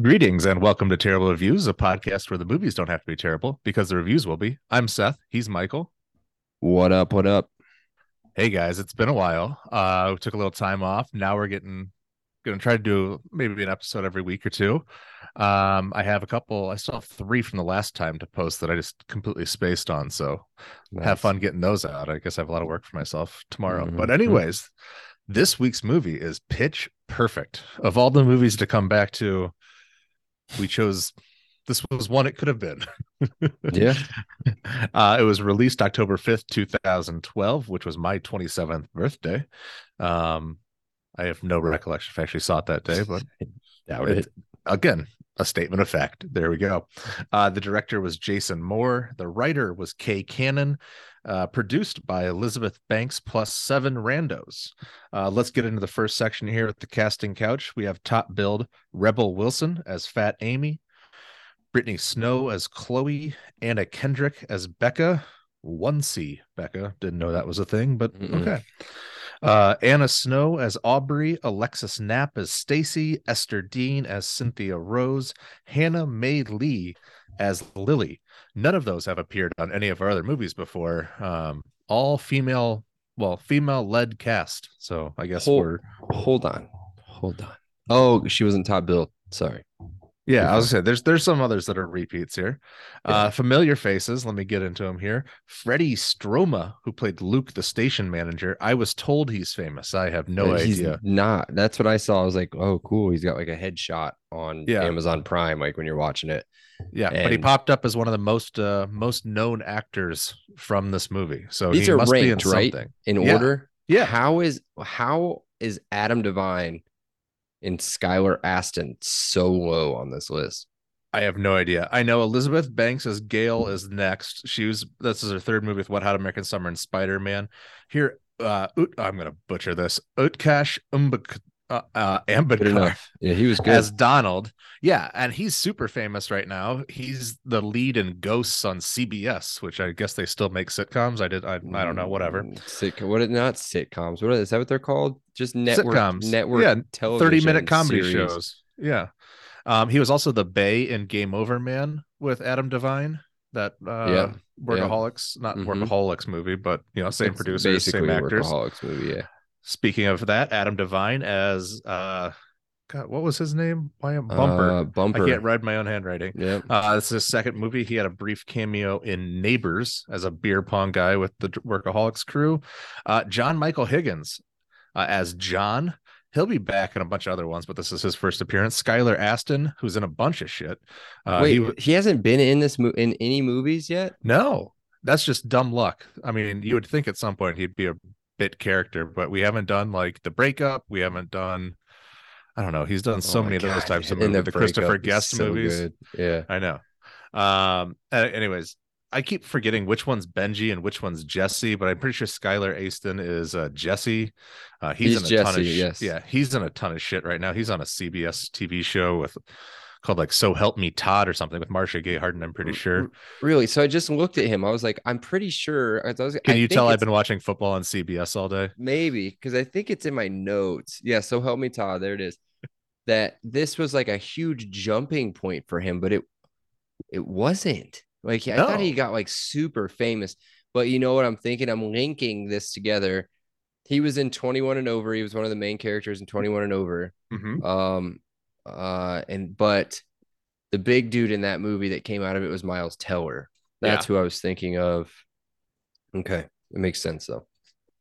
Greetings and welcome to Terrible Reviews, a podcast where the movies don't have to be terrible because the reviews will be. I'm Seth. He's Michael. What up? What up? Hey guys, it's been a while. Uh, we took a little time off. Now we're getting going to try to do maybe an episode every week or two. Um, I have a couple. I still have three from the last time to post that I just completely spaced on. So Nice. have fun getting those out. I guess I have a lot of work for myself tomorrow. Mhm. But anyways, this week's movie is Pitch Perfect. Of all the movies to come back to, we chose this was one it could have been. Yeah. Uh, it was released October 5th, 2012, which was my 27th birthday. Um, I have no recollection if I actually saw it that day, but it- it. again, a statement of fact. There we go. Uh, the director was Jason Moore. The writer was Kay Cannon. Uh, produced by Elizabeth Banks plus seven randos. Uh, let's get into the first section here at the casting couch. We have top build Rebel Wilson as Fat Amy, Brittany Snow as Chloe, Anna Kendrick as Becca. One C Becca. Didn't know that was a thing, but Mm-mm. okay. Uh, Anna Snow as Aubrey, Alexis Knapp as Stacy, Esther Dean as Cynthia Rose, Hana Mae Lee as Lily. None of those have appeared on any of our other movies before. Um, all female, well, female led cast. So I guess Hold- we're Hold on. Hold on. Oh, she wasn't top bill. Sorry. Yeah. I was gonna say there's there's some others that are repeats here. Uh, familiar faces. Let me get into them here. Freddie Stroma, who played Luke, the station manager. I was told he's famous. I have no he's idea. not. That's what I saw. I was like, oh, cool. He's got like a headshot on Yeah. Amazon Prime, like when you're watching it. Yeah, but he popped up as one of the most uh most known actors from this movie. So These he are must be in ranked, right? something. In Yeah. order. Yeah. How is how is Adam Devine and Skylar Astin so low on this list? I have no idea. I know Elizabeth Banks as Gail is next. She was this is her third movie with Wet Hot American Summer and Spider Man. Here, uh, I'm gonna butcher this. Utkash Umbak, uh, uh, Good Ambudkar enough. Yeah, he was good. as Donald. Yeah, and he's super famous right now. He's the lead in Ghosts on CBS, which I guess they still make sitcoms. I did. I, I don't know. Whatever. Mm, Sitcom. What? are- Not sitcoms. What is that? What they're called? Just network. Sitcoms. Network. Yeah, television 30 minute comedy series. shows. Yeah. Um, he was also the Bay in Game Over Man with Adam Devine, that uh Yeah, workaholics, not Mhm. workaholics movie, but you know, same It's producers, same actors. Workaholics movie. Yeah. Speaking of that, Adam Devine as uh God, what was his name? Why am Bumper? Uh, bumper. I can't read my own handwriting. Yeah. Uh, this is his second movie. He had a brief cameo in Neighbors as a beer pong guy with the Workaholics crew. Uh, John Michael Higgins uh, as John. He'll be back in a bunch of other ones, but this is his first appearance. Skylar Astin, who's in a bunch of shit. Uh, Wait, he he, hasn't been in this mo- in any movies yet. no, that's just dumb luck. I mean, you would think at some point he'd be a bit character, but we haven't done like the breakup. We haven't done. I don't know. He's done so Oh many of those types of movies. The, Christopher Guest so movies. good. Yeah. I know. Um. anyways, I keep forgetting which one's Benji and which one's Jesse, but I'm pretty sure Skylar Astin is uh, Jesse. Uh, he's, He's in a ton of Jesse, sh- yes. yeah, he's in a ton of shit right now. He's on a CBS TV show with called like "So Help Me Todd" or something with Marcia Gay Harden. I'm pretty sure. Really? So I just looked at him. I was like, I'm pretty sure. I was, Can I you think tell I've been watching football on CBS all day? maybe because I think it's in my notes. Yeah. So help me, Todd. There it is. That this was like a huge jumping point for him, but it it wasn't. Like I thought he got like super famous. But you know what I'm thinking? I'm linking this together. He was in 21 and over. He was one of the main characters in 21 and over. Mhm. Um, uh, and but the big dude in that movie that came out of it was Miles Teller. That's who I was thinking of. Okay, it makes sense though.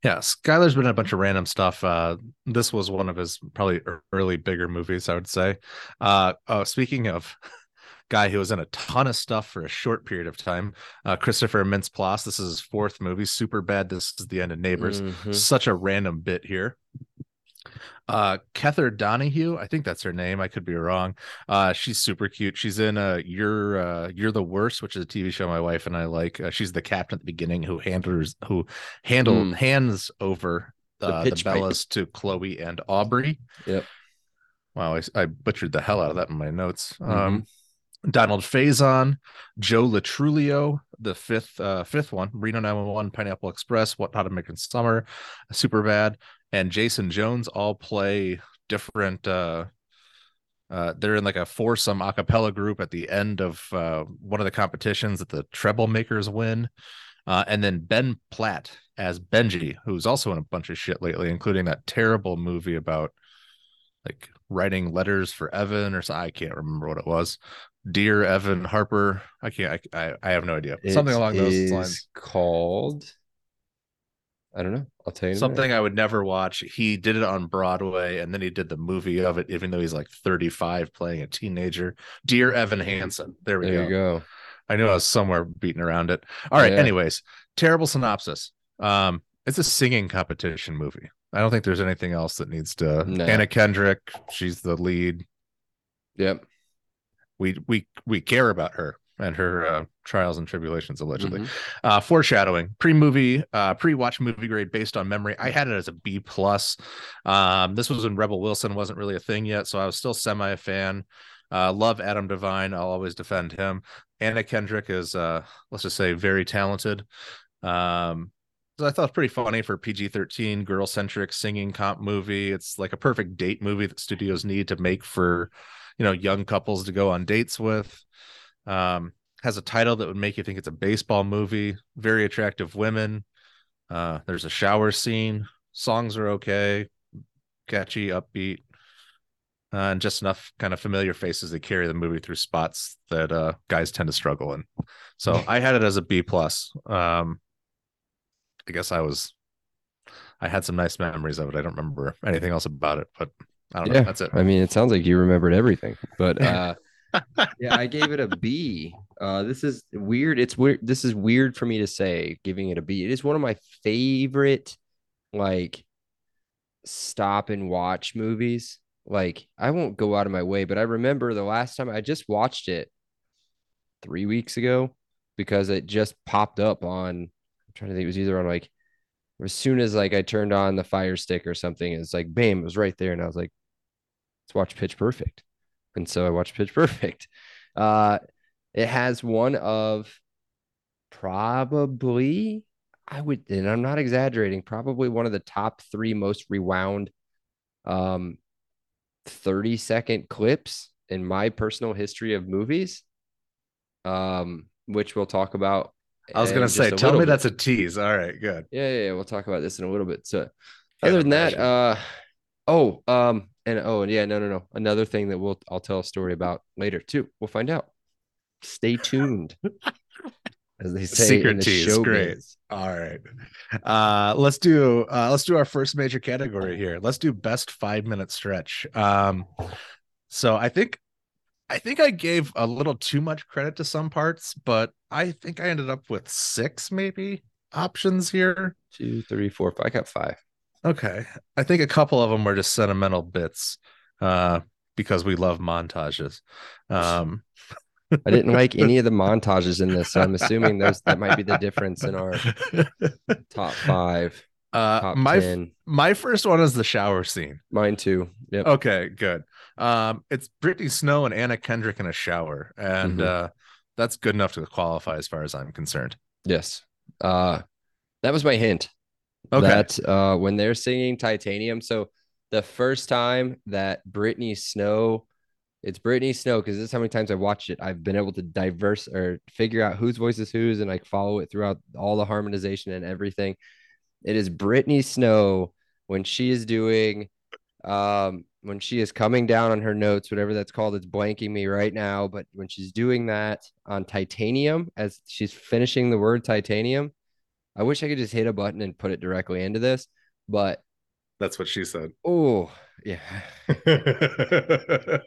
Yeah, Skylar's been in a bunch of random stuff. Uh, this was one of his probably early bigger movies, I would say. Uh, oh, speaking of guy who was in a ton of stuff for a short period of time, uh, Christopher Mintz-Plasse. This is his fourth movie. Super bad. This is the end of Neighbors. Mhm. Such a random bit here. Uh, Kether Donohue, I think that's her name. I could be wrong. Uh, she's super cute. She's in uh, You're uh, You're the Worst, which is a TV show my wife and I like. Uh, she's the captain at the beginning who handles who handle Mm. hands over The uh, the, pipe. Bellas to Chloe and Aubrey. Yep. Wow, I, I butchered the hell out of that in my notes. Mm-hmm. Um, Donald Faison, Joe Lo Truglio, the fifth uh fifth one, Reno 911, Pineapple Express, Wet Hot American Summer, Super Bad, and Jason Jones all play different uh uh, they're in like a foursome a cappella group at the end of uh, one of the competitions that the treble makers win. Uh, and then Ben Platt as Benji, who's also in a bunch of shit lately, including that terrible movie about like writing letters for Evan or something. I can't remember what it was. Dear Evan Harper. I can't. I I, I have no idea. Something along those lines. Called. I don't know. I'll tell you. Something I would never watch. He did it on Broadway, and then he did the movie of it, even though he's like 35, playing a teenager. Dear Evan Hansen. There we There go. you go. I knew I was somewhere beating around it. All right. Yeah. Anyways, terrible synopsis. Um, it's a singing competition movie. I don't think there's anything else that needs to. No. Anna Kendrick, she's the lead. Yep. We we we care about her and her uh, trials and tribulations allegedly. Mhm. Uh, foreshadowing pre-movie, uh, pre-watch movie grade based on memory. I had it as a B plus. Um, this was when Rebel Wilson wasn't really a thing yet, so I was still semi a fan. Uh, love Adam Devine. I'll always defend him. Anna Kendrick is, uh, let's just say, very talented. Um, so I thought it was pretty funny for PG 13 girl centric singing comp movie. It's like a perfect date movie that studios need to make for, you know, young couples to go on dates with. Um, has a title that would make you think it's a baseball movie. Very attractive women. Uh, there's a shower scene. Songs are okay, catchy, upbeat, uh, and just enough kind of familiar faces that carry the movie through spots that uh, guys tend to struggle in. So I had it as a B plus. Um, I guess I was. I had some nice memories of it. I don't remember anything else about it, but I don't know. Yeah. That's it. I mean, it sounds like you remembered everything, but uh, yeah, I gave it a B. Uh, this is weird. It's weird. This is weird for me to say, giving it a B. It is one of my favorite, like, stop and watch movies. Like, I won't go out of my way, but I remember the last time I just watched it three weeks ago because it just popped up on. I'm trying to think. It was either on like as soon as like I turned on the Fire Stick or something. It's like bam, it was right there, and I was like, let's watch Pitch Perfect. And so I watched Pitch Perfect. Uh, it has one of probably, I would, and I'm not exaggerating, probably one of the top three most rewound um 30 second clips in my personal history of movies. Um, which we'll talk about. I was gonna say, tell me bit. that's a tease. All right, good. Yeah, yeah, yeah, we'll talk about this in a little bit. So, Can't other than that, uh, oh, um, and oh, yeah, no, no, no. Another thing that we'll I'll tell a story about later too. We'll find out. Stay tuned, as they say Secret in the tease, showbiz. great. All right. Uh let's do uh let's do our first major category here. Let's do best 5 minute stretch. Um so I think I think I gave a little too much credit to some parts, but I think I ended up with 6 maybe options here. Two, three, four, five. I got five. Okay. I think a couple of them were just sentimental bits uh because we love montages. Um I didn't like any of the montages in this, so I'm assuming those that might be the difference in our top five, uh top my ten. my first one is the shower scene. Mine too. Yep. Okay, good. Um, it's Brittany Snow and Anna Kendrick in a shower, and Mhm. uh, that's good enough to qualify as far as I'm concerned. Yes. Uh, that was my hint. Okay, that uh when they're singing titanium so the first time that Brittany Snow it's Brittany Snow because this is how many times I watched it. I've been able to diverse or figure out whose voice is whose and like follow it throughout all the harmonization and everything. It is Brittany Snow when she is doing um when she is coming down on her notes whatever that's called it's blanking me right now but when she's doing that on titanium as she's finishing the word titanium I wish I could just hit a button and put it directly into this, but that's what she said. oh yeah.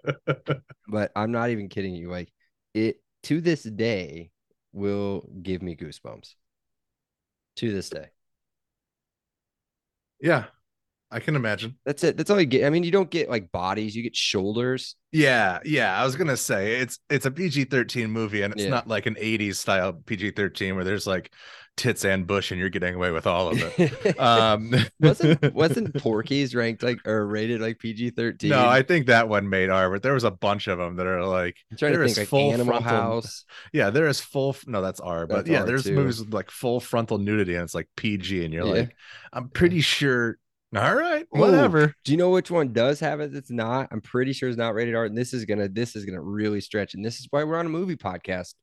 But I'm not even kidding you. Like it to this day will give me goosebumps. To this day. yeah, I can imagine. That's it. That's all you get. I mean, you don't get like bodies, you get shoulders. Yeah, yeah. I was gonna say it's it's a PG-13 movie, and it's Yeah. not like an '80s style PG-13 where there's like tits and bush, and you're getting away with all of it. Um, wasn't wasn't Porky's ranked like or rated like PG thirteen? No, I think that one made R, but there was a bunch of them that are like I'm trying to think like full Animal frontal- House. Yeah, there is full. No, that's R. But That's yeah, R there's too. movies with like full frontal nudity, and it's like PG, and you're Yeah. like, I'm pretty sure All right, Ooh. whatever. Do you know which one does have it? That's not. I'm pretty sure it's not rated R. And this is gonna this is gonna really stretch. And this is why we're on a movie podcast.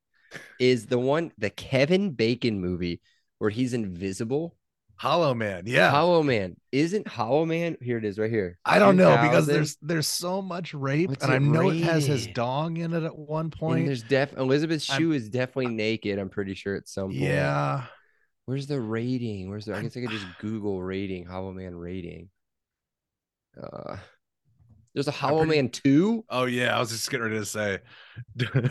Is the one the Kevin Bacon movie where he's invisible? Hollow Man. Yeah. Hollow Man. Isn't Hollow Man? Here it is, right here. I don't know because there's there's so much rape, What's and I know it has his dong in it at one And point. there's def Elizabeth I'm- Shue is definitely naked. I'm pretty sure at some point. Yeah. Where's the rating? Where's the? I guess I could just Google rating. Hollow Man rating. Uh, there's a Hollow pretty- Man two. Oh yeah, I was just getting ready to say,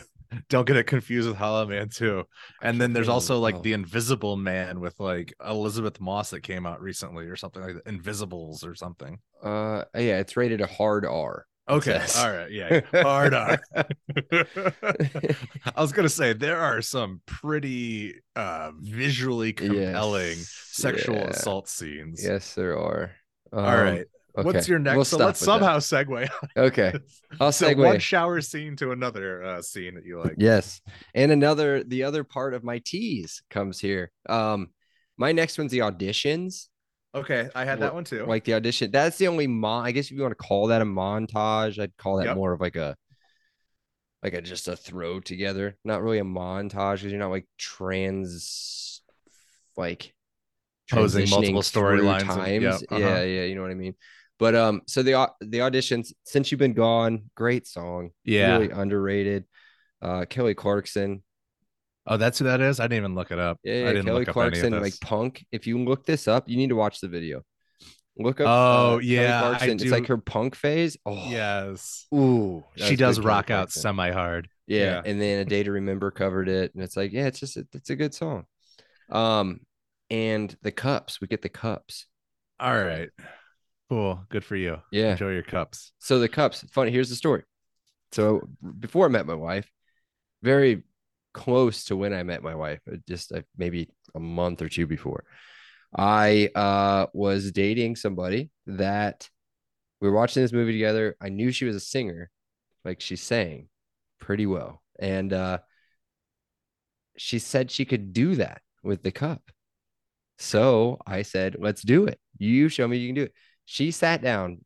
don't get it confused with Hollow Man too. And then there's also like the Invisible Man with like Elisabeth Moss that came out recently or something like that. Invisibles or something. Uh, yeah, it's rated a hard R. Okay, all right, yeah, hard R. I was gonna say there are some pretty uh visually compelling Yes, sexual yeah. assault scenes. Yes, there are. All Um, right. What's your next? we'll so let's with that. somehow segue. Okay, I'll so segue. one shower scene to another uh, scene that you like. Yes. And another the other part of my tease comes here. Um my next one's the auditions. Okay, I had that one too. Like the audition. That's the only mon I guess if you want to call that a montage, I'd call that Yep. more of like a like a just a throw together. Not really a montage because you're not like trans like Posing multiple storylines times. yep, uh-huh. Yeah, yeah, you know what I mean. But um, so the the auditions since you've been gone, great song, yeah. really underrated. Uh, Kelly Clarkson, Oh, that's who that is. I didn't even look it up. Yeah, I didn't Kelly look Clarkson, of like punk. If you look this up, you need to watch the video. Look up. Oh, Kelly yeah. It's like her punk phase. Oh, Yes, Ooh, she does rock out semi hard. Yeah. yeah. and then a day to remember covered it, and it's like, yeah, it's just it's a good song. Um, and the cups, we get the cups. All right, cool. Good for you. Yeah. Enjoy your cups. So the cups, funny. Here's the story. So before I met my wife, very close to when I met my wife, uh, just uh, maybe a month or two before, I uh, was dating somebody that we were watching this movie together. I knew she was a singer, like she sang pretty well, and uh, she said she could do that with the cup. So I said, "Let's do it. You show me you can do it." She sat down,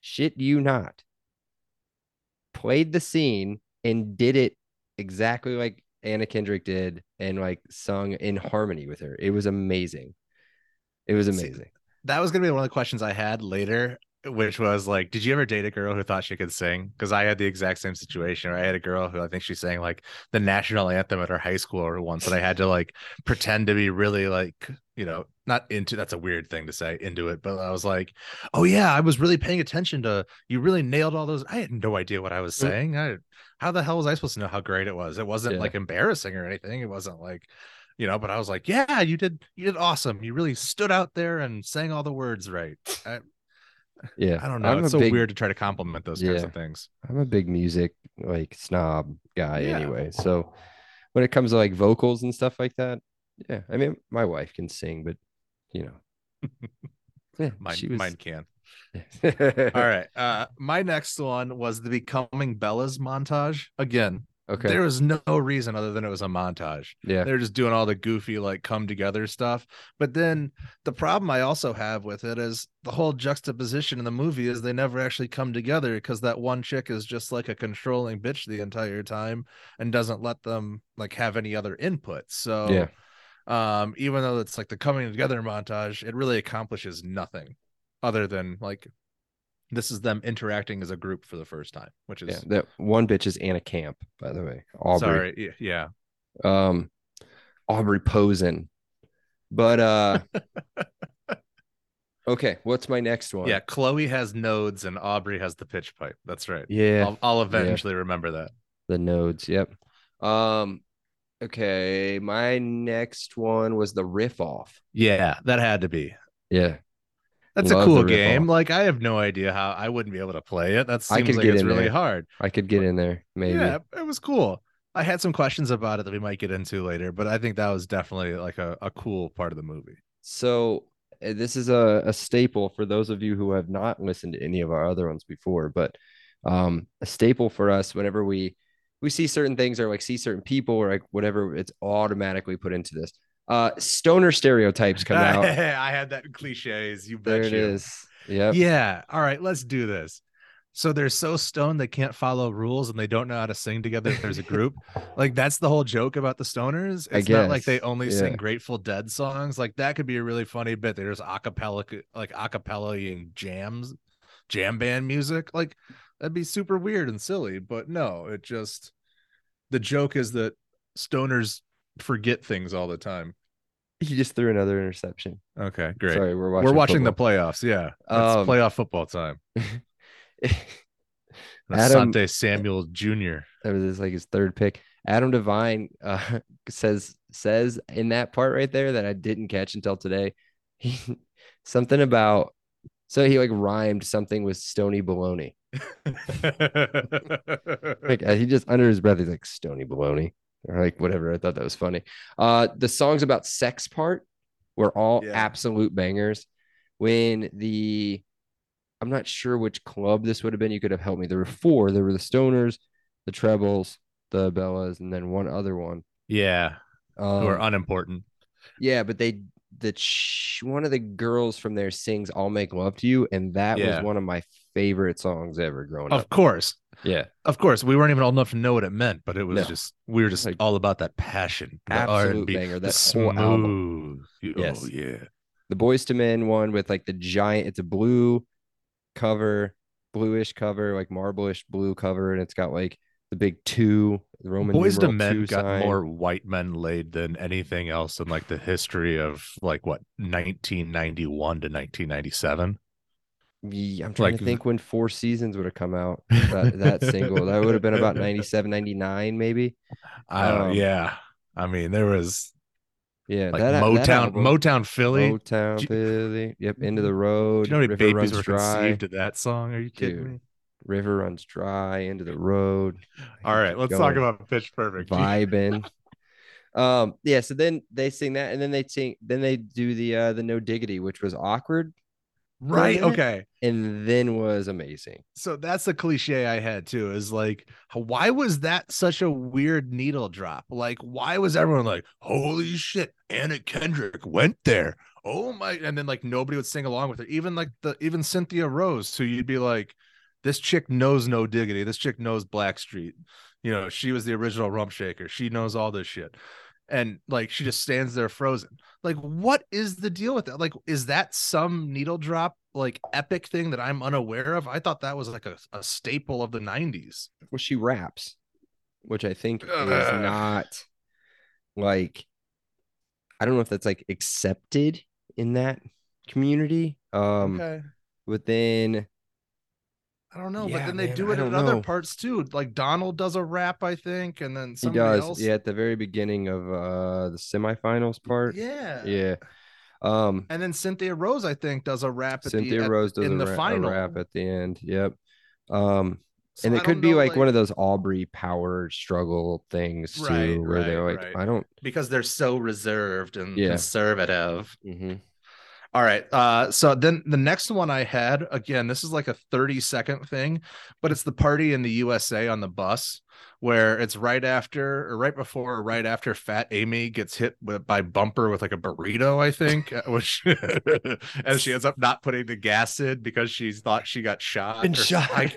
shit you not, played the scene and did it exactly like Anna Kendrick did and like sung in harmony with her. It was amazing. It was See, amazing. That was gonna be one of the questions I had later, which was like, did you ever date a girl who thought she could sing? Because I had the exact same situation. Where I had a girl who I think she sang like the national anthem at her high school or once, and I had to like pretend to be really like, you know, not into. That's a weird thing to say into it, but I was like, oh yeah, I was really paying attention to. You really nailed all those. I had no idea what I was Mm. saying. I, how the hell was I supposed to know how great it was? It wasn't Yeah. like embarrassing or anything. It wasn't like you know but i was like yeah you did you did awesome you really stood out there and sang all the words right i, Yeah. I don't know I'm it's so big, weird to try to compliment those kinds of things I'm a big music like snob guy Yeah. anyway. So when it comes to like vocals and stuff like that, yeah. I mean, my wife can sing, but you know, yeah, mine, she was. mine can all all right uh my next one was the becoming bella's montage again Okay. there was no reason other than it was a montage yeah. they're just doing all the goofy like come together stuff but then the problem i also have with it is the whole juxtaposition in the movie is they never actually come together because that one chick is just like a controlling bitch the entire time and doesn't let them like have any other input so Yeah. Um even though it's like the coming together montage it really accomplishes nothing other than like this is them interacting as a group for the first time which is Yeah. That one bitch is Anna Camp, by the way. Aubrey. sorry yeah Um, Aubrey Posen. But uh, okay. What's my next one? yeah chloe has nodes and aubrey has the pitch pipe that's right Yeah. I'll, I'll eventually remember that The nodes. Yep. Um. Okay. My next one was the riff off. yeah that had to be Yeah. that's Love a cool game off. like i have no idea how i wouldn't be able to play it that I seems could like get it's in really there. hard I could get in there. Maybe. yeah it was cool i had some questions about it that we might get into later but i think that was definitely like a, a cool part of the movie So uh, this is a, a staple for those of you who have not listened to any of our other ones before, but um, a staple for us whenever we we see certain things or like see certain people or like whatever, it's automatically put into this. Uh, stoner stereotypes come out. I had that cliches. You bet there it you. is. Yep. Yeah. All right. Let's do this. So they're so stoned they can't follow rules and they don't know how to sing together. If there's a group. like that's the whole joke about the stoners. I It's not like they only yeah. sing Grateful Dead songs. Like that could be a really funny bit. There's acapella, like acapella and jams, jam band music. Like that'd be super weird and silly. But no, it just the joke is that stoners forget things all the time. He just threw another interception. Okay, great. Sorry, we're watching. We're watching football. the playoffs. Yeah, it's Um, playoff football time. Adam- Asante Samuel Jr. that was his, like his third pick. Adam Devine uh, says says in that part right there that I didn't catch until today. He something about so he like rhymed something with Stony Baloney. Like uh, he just under his breath, he's like Stony Baloney or like whatever. I thought that was funny. Uh, the songs about sex part were all Yeah. absolute bangers. When the I'm not sure which club this would have been. You could have helped me. There were four. There were the Stoners, the Trebles, the Bellas, and then one other one. yeah, Um, who are unimportant. yeah, but they the ch- one of the girls from there sings "I'll Make Love to You," and that Yeah. was one of my favorite songs ever growing Of up. Of course, Yeah, of course, we weren't even old enough to know what it meant, but it was No. just we were just Like, all about that passion, absolute banger. That whole album. Oh, yes. Oh yeah. the Boyz II Men one with like the giant. It's a blue cover, bluish cover, like marblish blue cover, and it's got like the big two, the Roman Boyz II Men got sign. more white men laid than anything else in like the history of like what 1991 to 1997. Yeah, I'm trying like to think when Four Seasons would have come out. That, that single that would have been about 97, 99, maybe. I don't. Um, yeah, I mean there was Yeah, like that, that Motown, album- Motown Philly. Motown, you- Philly. Yep, into the road. Do you know how many River babies runs were dry. conceived to that song? Are you kidding Dude, me? River runs dry. Into the road. All right, let's going. talk about Pitch Perfect. vibing. um, yeah. So then they sing that, and then they sing. Then they do the uh the No Diggity, which was awkward, right? Okay. and then was amazing. So that's the cliche I had too. Is like, why was that such a weird needle drop? Like, why was everyone like, "Holy shit, Anna Kendrick went there"? Oh my! And then like nobody would sing along with her. Even like the even Cynthia Rose, who you'd be like, this chick knows no diggity. This chick knows Blackstreet. You know, she was the original rump shaker. She knows all this shit. And like she just stands there frozen. Like, what is the deal with that? Like, is that some needle drop like epic thing that I'm unaware of? I thought that was like a, a staple of the 90s. Well, she raps, which I think is not like. I don't know if that's like accepted in that community. Um, okay. within I don't know, but Yeah, then they man, do it in don't other parts too. Like Donald does a rap, I think, and then he does, else. yeah, at the very beginning of uh the semifinals part. Yeah. Yeah. Um, And then Cynthia Rose, I think, does a rap at Cynthia the Rose does in a, the ra- a final. rap at the end. Yep. Um, So and it could don't be know, like, one of those Aubrey power struggle things too, Right, where they're like, right. I don't. because they're so reserved and Yeah. conservative. Mhm. All right. Uh, so then the next one I had again, this is like a 30 second thing, but it's the party in the USA on the bus where it's right after or right before or right after Fat Amy gets hit with, by Bumper with like a burrito, I think, uh, which and she ends up not putting the gas in because she thought she got shot. Or- shot. I-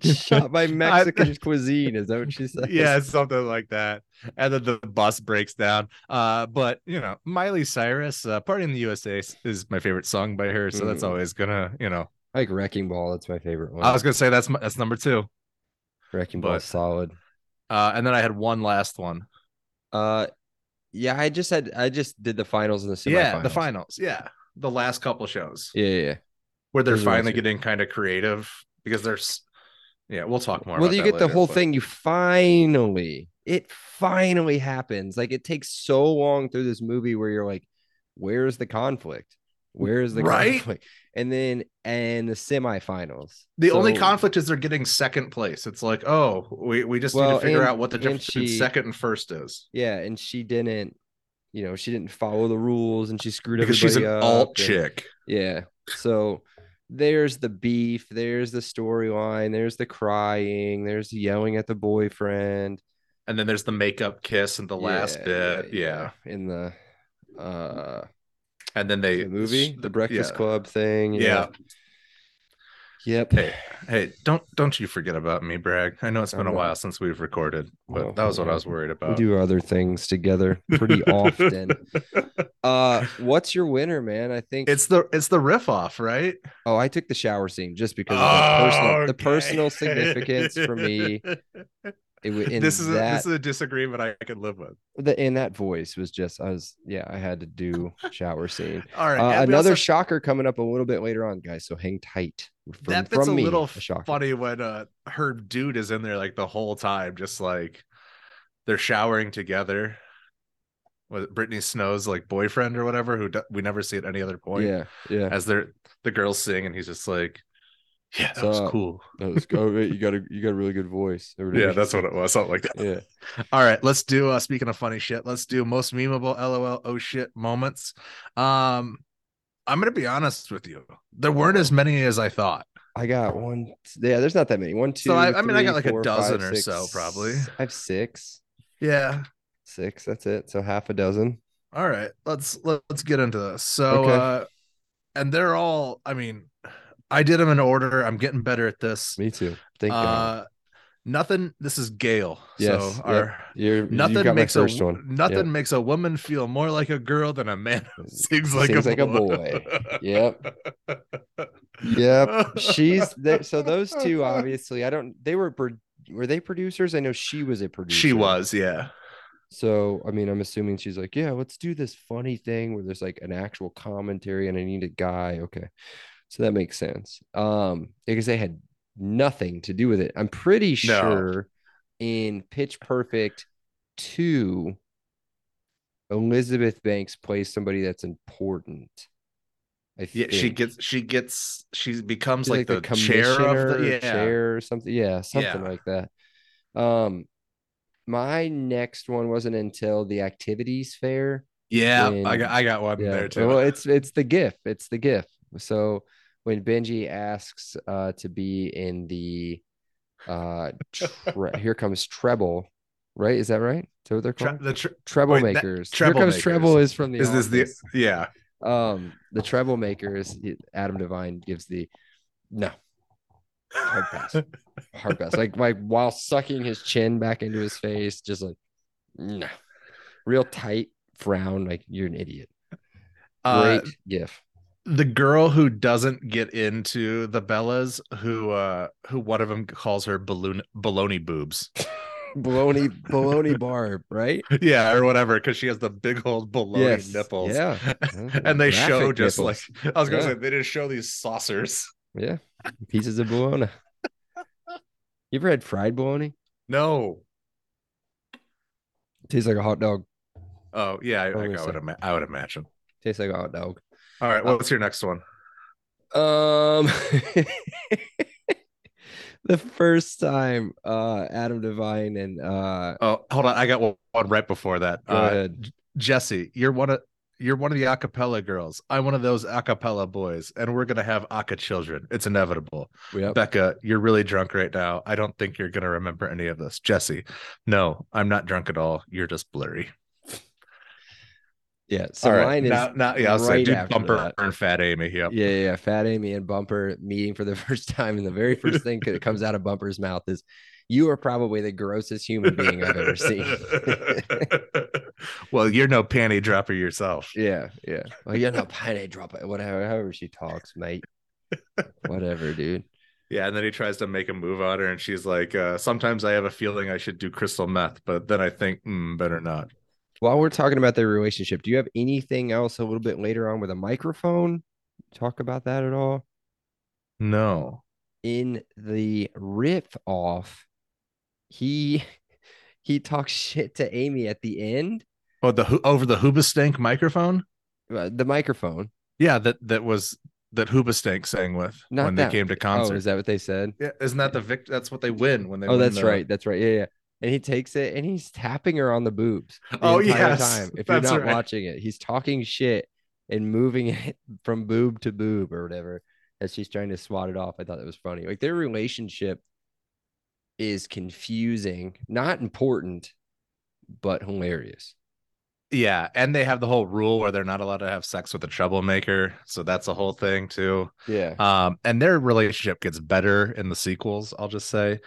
Shot by Mexican cuisine. Is that what she said? yeah, something like that. And then the bus breaks down. Uh, but you know, Miley Cyrus, uh, "Party in the USA" is, my favorite song by her, so that's Mm. always gonna, you know. I like Wrecking Ball. That's my favorite one. I was gonna say that's my, that's number two. Wrecking but- solid. Uh, and then I had one last one. Uh, yeah, I just had I just did the finals and the semifinals. Yeah, the finals. Yeah, the last couple shows Yeah, yeah. yeah. where they're Those finally getting kind of creative because there's. Yeah, we'll talk more. well you get the whole but- thing you finally it finally happens like it takes so long through this movie where you're like where's the conflict where's the Right? conflict and then and the semifinals The only conflict is they're getting second place. It's like, oh, we, we just need to figure and- out what the difference between second and first is. yeah and she didn't you know she didn't follow the rules and she screwed up. Because she's an alt and- chick. yeah so there's the beef there's the storyline there's the crying there's the yelling at the boyfriend And then there's the makeup kiss and the last Yeah, bit. Yeah. in the uh and then they the movie, the Breakfast yeah. Club thing. Yeah. Yep. Hey, hey, don't don't you forget about me, Bragg. I know it's been a while since we've recorded, but that was what I was worried We about. do other things together pretty often. Uh, what's your winner, man? I think It's the it's the riff off, right? Oh, I took the shower scene just because of the personal, the personal Oh, significance for me. It in this is a, this is a disagreement I could live with. the in that voice was just I was yeah I had to do shower scene. All right, Uh, another also- shocker coming up a little bit later on, guys. So hang tight. From, that bit's from a me, little a funny when uh her dude is in there like the whole time, just like they're showering together. Was it Brittany Snow's like boyfriend or whatever, who do- we never see at any other point. Yeah, yeah. As they're the girls sing, and he's just like, "Yeah, that was cool." That was oh, you got a you got a really good voice. or whatever Yeah, that's what it was. Something like that. Yeah. All right, let's do uh speaking of funny shit, let's do most memeable LOL oh shit moments. Um I'm gonna be honest with you. There weren't as many as I thought. I got one. Yeah, there's not that many. One, two. So, I- I mean, I got like a dozen five, or six, so, probably. I have six. Yeah. Six. That's it. So half a dozen. All right. Let's let's get into this. So Okay. uh and they're all I mean, I did them in order. I'm getting better at this. Me too. Thank God. Uh nothing this is Gail. Yes, So yep. our you nothing makes a first one. nothing Yep. makes a woman feel more like a girl than a man who sings like, Sings a, like a boy. boy. Yep. Yep. She's there. So those two, obviously, I don't. They were. Were they producers? I know she was a producer. She was, yeah. So I mean, I'm assuming she's like, yeah, let's do this funny thing where there's like an actual commentary, and I need a guy. Okay, so that makes sense. Um, because they had nothing to do with it. I'm pretty sure in Pitch Perfect two, Elizabeth Banks plays somebody that's important. I Yeah, she gets she gets she becomes She's like, the, chair commissioner of the yeah. chair or something. Yeah, something Yeah. like that. Um, my next one wasn't until the activities fair. Yeah, I got I got one Yeah, there too. well, it's it's the GIF. It's the GIF. So when Benji asks uh to be in the uh tre- here comes treble, right? Is that right? Is that what they're Tre- the tr- treble wait, that- makers. Here comes Makers. treble is from the is this the yeah. um the treble makers adam devine gives the no hard pass hard pass like like while sucking his chin back into his face just like no real tight frown like you're an idiot Uh, great gif the girl who doesn't get into the Bellas, who uh who one of them calls her balloon baloney boobs. baloney baloney barb right yeah, or whatever, because she has the big old baloney Yes, nipples. yeah. and they show just nipples. like I was gonna Yeah. say they just show these saucers. yeah pieces of bologna you ever had fried bologna No. tastes like a hot dog Oh yeah, I, I, gonna would ima- I would imagine. tastes like a hot dog All right, Uh, what's your next one? Um, the first time uh Adam Devine and uh Oh, hold on, I got one, one right before that. Uh. Jesse, you're one of you're one of the acapella girls. I'm one of those acapella boys, and we're gonna have aca children. It's inevitable. Yep. Becca, you're really drunk right now. I don't think you're gonna remember any of this. Jesse, no, I'm not drunk at all. You're just blurry. Yeah. So All right, mine is now, now, yeah, I'll say right after bumper that. and fat Amy. Yeah, yeah, yeah. Fat Amy and Bumper meeting for the first time, and the very first thing that comes out of Bumper's mouth is, "You are probably the grossest human being I've ever seen." well, you're no panty dropper yourself. yeah, yeah. Well, you're not pine drop it, whatever. However she talks, mate. Whatever, dude. Yeah, and then he tries to make a move on her, and she's like, uh, "Sometimes I have a feeling I should do crystal meth, but then I think, mm, better not." While we're talking about their relationship, do you have anything else a little bit later on with a microphone? Talk about that at all? No. in the rip off, he he talks shit to Amy at the end. Oh, the over the Hoobastank microphone. Uh, The microphone. Yeah, that that was that Hoobastank sang with Not when that- they came to Oh, concert. is that what they said? yeah, isn't that the vict? That's what they win when they. Oh, win that's the- right. That's right. Yeah, yeah. And he takes it and he's tapping her on the boobs. the Oh, entire yes, time. If you're not right. watching it, he's talking shit and moving it from boob to boob or whatever as she's trying to swat it off. I thought that was funny. Like their relationship is confusing, not important, but hilarious. Yeah, and they have the whole rule where they're not allowed to have sex with a troublemaker, so that's a whole thing too. Yeah. Um, and their relationship gets better in the sequels. I'll just say,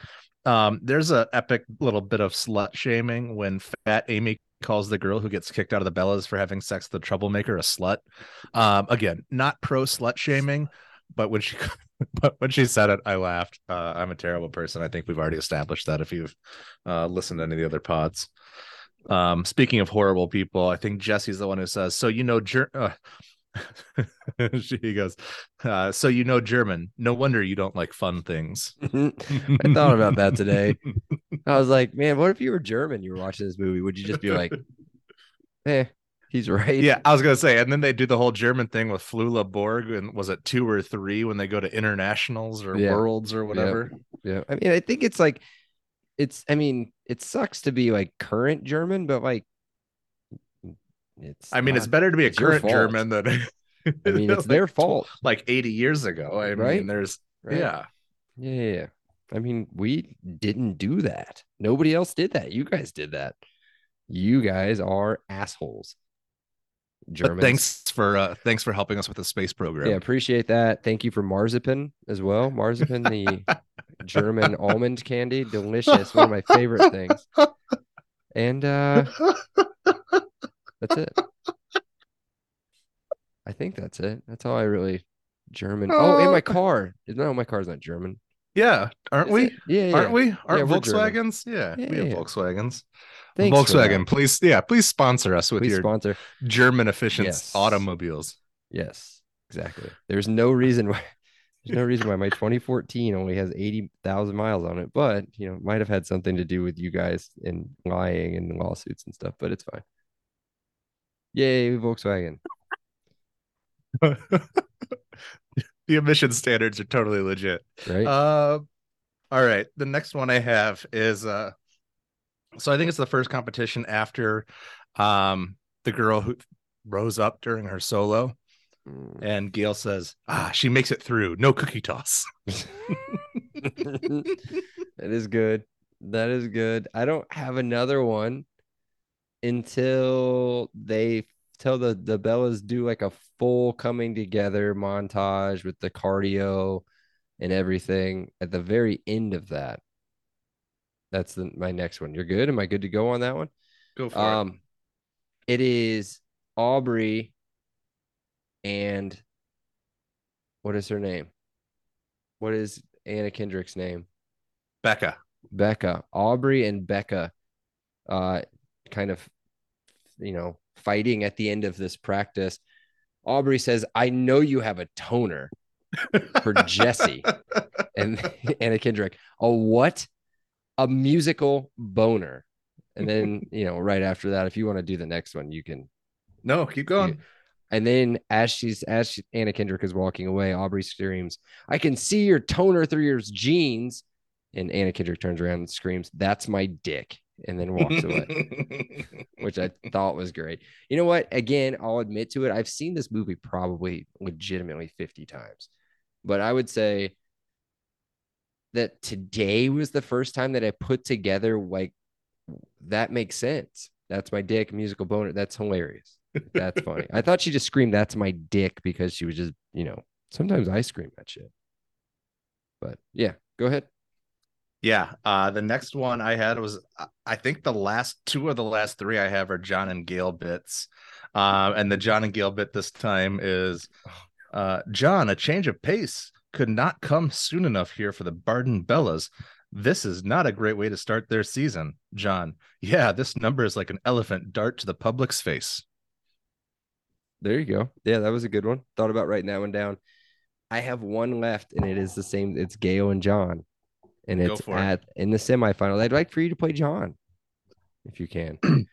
um, there's a epic little bit of slut shaming when Fat Amy calls the girl who gets kicked out of the Bellas for having sex with the troublemaker a slut. Um, again, not pro slut shaming, but when she but when she said it, I laughed. Uh, I'm a terrible person. I think we've already established that if you've uh, listened to any of the other pods. Um, speaking of horrible people, I think Jesse's the one who says, "So you know, Ger- uh, she goes, uh, "So you know German? No wonder you don't like fun things." I thought about that today. I was like, man, what if you were German? You were watching this movie. Would you just be like, eh, he's right? Yeah, I was gonna say, and then they do the whole German thing with Flula Borg, and was it two or three when they go to internationals or Yeah. worlds or whatever? Yeah. I mean, I think it's like, it's, I mean, it sucks to be like current German, but like, it's, I mean, it's better to be a current. German than I mean, it's like their fault. like 80 years ago. I Right? mean, there's right? yeah. Yeah, yeah. I mean, we didn't do that. Nobody else did that. You guys did that. You guys are assholes. But Germans. thanks for uh thanks for helping us with the space program. Yeah, appreciate that. Thank you for marzipan as well. Marzipan, the German almond candy, delicious. One of my favorite things. And uh that's it. I think that's it. That's all I really German. Oh, in my oh. car. No, my car's not German. Yeah, aren't Is we? Yeah, yeah. Aren't we? Aren't we're Volkswagens? Yeah, we have Yeah. Volkswagens. Thanks Volkswagen, please, yeah, please sponsor us with Please your sponsor. German efficient Yes. automobiles. Yes, exactly. There's no reason why there's no reason why my 2014 only has 80,000 miles on it, but you know, might have had something to do with you guys and lying and lawsuits and stuff, but it's fine. Yay, Volkswagen. the emission standards are totally legit. Right? Uh, all right. The next one I have is uh, so I think it's the first competition after um the girl who rose up during her solo, Mm. and Gail says, "Ah, she makes it through. No cookie toss." that is good. That is good. I don't have another one until they tell the the Bellas do like a full coming together montage with the cardio and everything at the very end of that. That's the my next one. You're good. Am I good to go on that one? Go for it. Um, it is Aubrey and what is her name? What is Anna Kendrick's name? Becca. Becca, Aubrey and Becca, uh, kind of, you know, fighting at the end of this practice. Aubrey says, "I know you have a toner," For Jesse. and Anna Kendrick, "A what? A musical boner." And then, you know, right after that, if you want to do the next one, you can. no, keep going. And then, as she's as she, Anna Kendrick is walking away, Aubrey screams, "I can see your toner through your jeans." And Anna Kendrick turns around and screams, "That's my dick," and then walks away, which I thought was great. You know what? Again, I'll admit to it. I've seen this movie probably legitimately 50 times, but I would say that today was the first time that I put together like that makes sense. That's my dick musical boner. That's hilarious. That's funny. I thought she just screamed, "That's my dick," because she was just, you know, sometimes I scream that shit. But yeah, go ahead. Yeah. Uh, the next one I had was I- think the last two of the last three I have are John and Gail bits. Um, and the John and Gail bit this time is uh, John, a change of pace could not come soon enough here for the Barden Bellas. This is not a great way to start their season. John, yeah, this number is like an elephant dart to the public's face. There you go. Yeah, that was a good one. Thought about writing that one down. I have one left, and it is the same. It's Gail and John, and it's for it. at in the semifinal. I'd like for you to play John, if you can.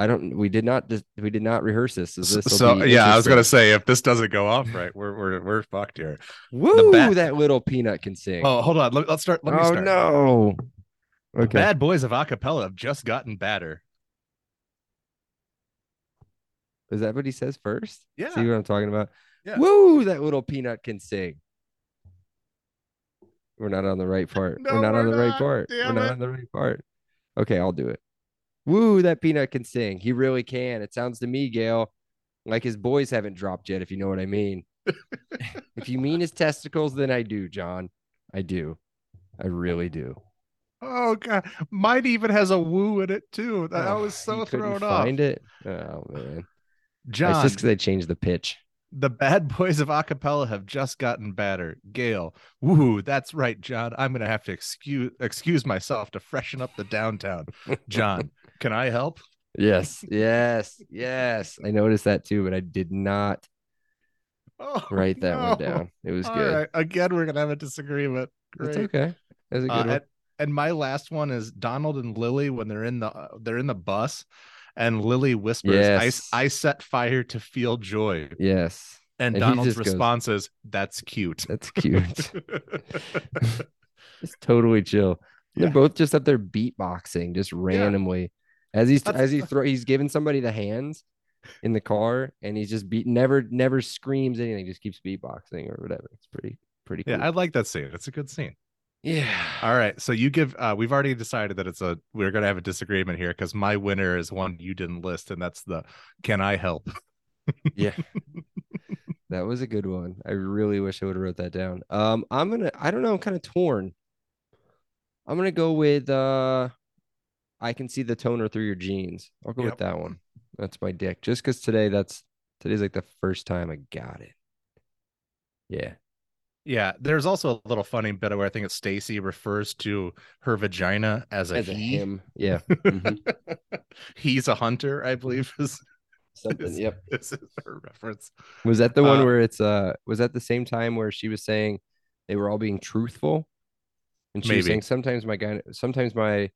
I don't. We did not. We did not rehearse this. So, this so yeah, I was gonna say if this doesn't go off right, we're we're we're fucked here. Woo! that little peanut can sing. Oh, hold on. Let, us start. Let me oh start. no! The Okay. Bad boys of acapella have just gotten badder. Is that what he says first? Yeah. See what I'm talking about? Yeah. Woo! That little peanut can sing. We're not on the right part. No, we're not on we're the right part. Damn we're not it. on the right part. Okay, I'll do it. Woo, that peanut can sing. He really can. It sounds to me, Gail, like his boys haven't dropped yet, if you know what I mean. if you mean his testicles, then I do, John. I do. I really do. Oh god, mine even has a woo in it too. I Oh, was so thrown off. Find it? Oh man. It's John, just because they changed the pitch. The bad boys of acapella have just gotten better. Gail, woo, that's right, John. I'm gonna have to excuse excuse myself to freshen up the downtown. John, can I help? Yes, yes, yes. I noticed that too, but I did not Oh, write that one down. It was All good. right, Again, we're gonna have a disagreement. It's okay. That's a good Uh, one. and, and my last one is Donald and Lily when they're in the uh, they're in the bus, and Lily whispers, Yes. "I I set fire to feel joy," yes, and, And Donald's just goes- response is, "That's cute." that's cute. it's totally chill. Yeah. They're both just up there beatboxing, just randomly. As he's That's- as he throw he's giving somebody the hands in the car, and he's just beat never never screams anything, just keeps beatboxing or whatever. It's pretty pretty cool. yeah, I like that scene. It's a good scene. Yeah. All right, so you give. uh We've already decided that it's a. We're gonna have a disagreement here because my winner is one you didn't list, and that's the "Can I help?" Yeah. that was a good one. I really wish I would have wrote that down. Um, I'm gonna I don't know, I'm kind of torn. I'm gonna go with uh I can see the toner through your jeans. I'll go Yep. with that one. That's my dick. Just because today that's today's like the first time I got it. Yeah. Yeah, there's also a little funny bit where I think it's Stacy refers to her vagina as a As a he. him. Yeah. Mhm. He's a hunter, I believe is, Something. is, Yep. This is her reference. Was that the one Uh, where it's uh was that the same time where she was saying they were all being truthful? And she was saying sometimes my guy sometimes my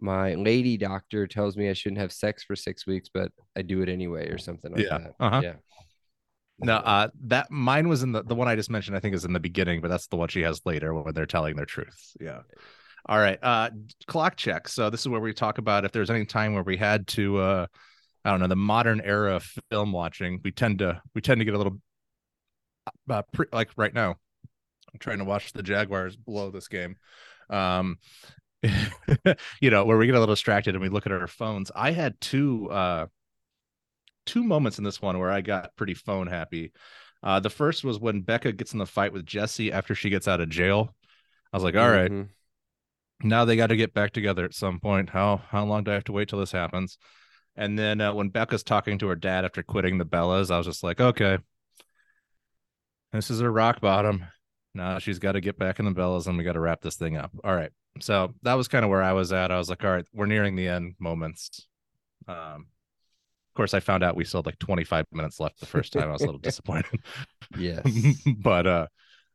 my lady doctor tells me I shouldn't have sex for six weeks, but I do it anyway, or something like Yeah, that. uh-huh. Yeah. No, uh, that mine was in the the one I just mentioned. I think is in the beginning, but that's the one she has later when they're telling their truth. Yeah. All right. Uh, clock check. So this is where we talk about if there's any time where we had to, uh, I don't know, the modern era of film watching. We tend to we tend to get a little, uh, pre- like right now. I'm trying to watch the Jaguars blow this game. Um, you know, where we get a little distracted and we look at our phones. I had two uh two moments in this one where I got pretty phone happy. Uh, the first was when Becca gets in the fight with Jesse after she gets out of jail. I was like, all right, Mhm. now they got to get back together at some point. How how long do I have to wait till this happens? And then uh, when Becca's talking to her dad after quitting the Bellas, I was just like, okay, this is her rock bottom. Now she's got to get back in the Bellas, and we got to wrap this thing up. All right. So that was kind of where I was at. I was like, all right, we're nearing the end moments. Um, course, I found out we still had like 25 minutes left the first time. I was a little disappointed. Yes. but uh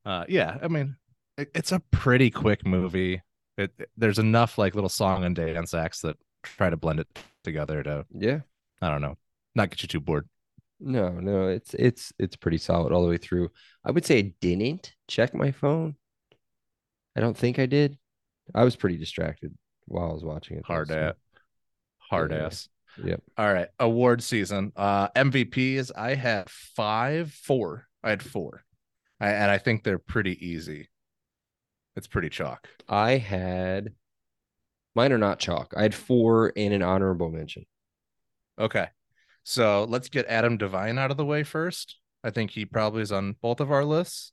uh yeah i mean it, it's a pretty quick movie it, it- there's enough like little song and dance acts that try to blend it together to yeah. i don't know not get you too bored No, no, it's it's it's pretty solid all the way through. I would say I didn't check my phone. I don't think I did. I was pretty distracted while I was watching it. hard at hard Yeah. ass Yep. all right award season uh mvps i had five four i had four I, and i think they're pretty easy it's pretty chalk I had mine are not chalk. I had four and an honorable mention. Okay. So let's get Adam Devine out of the way first. I think he probably is on both of our lists.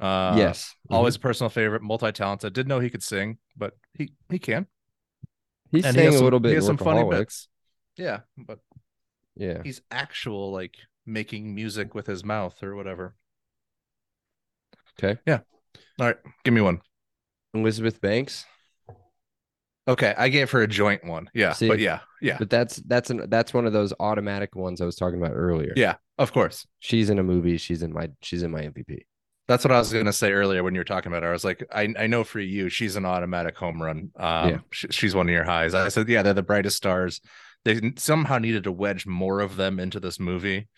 Uh, yes. Mhm. Always a personal favorite, multi talented. Didn't know he could sing, but he he can. He's and saying he a some, little bit. He has some funny bits. Yeah, but Yeah. he's actual like making music with his mouth or whatever. Okay. Yeah. All right, give me one. Elizabeth Banks. Okay, I gave her a joint one. Yeah, See? but yeah, yeah, But that's that's an that's one of those automatic ones I was talking about earlier. yeah. Of course. She's in a movie. She's in my she's in my MVP. That's what I was gonna say earlier when you were talking about her. I was like, I, I know for you, she's an automatic home run. Um, Yeah. sh- she's one of your highs. I said, yeah, they're the brightest stars. They somehow needed to wedge more of them into this movie,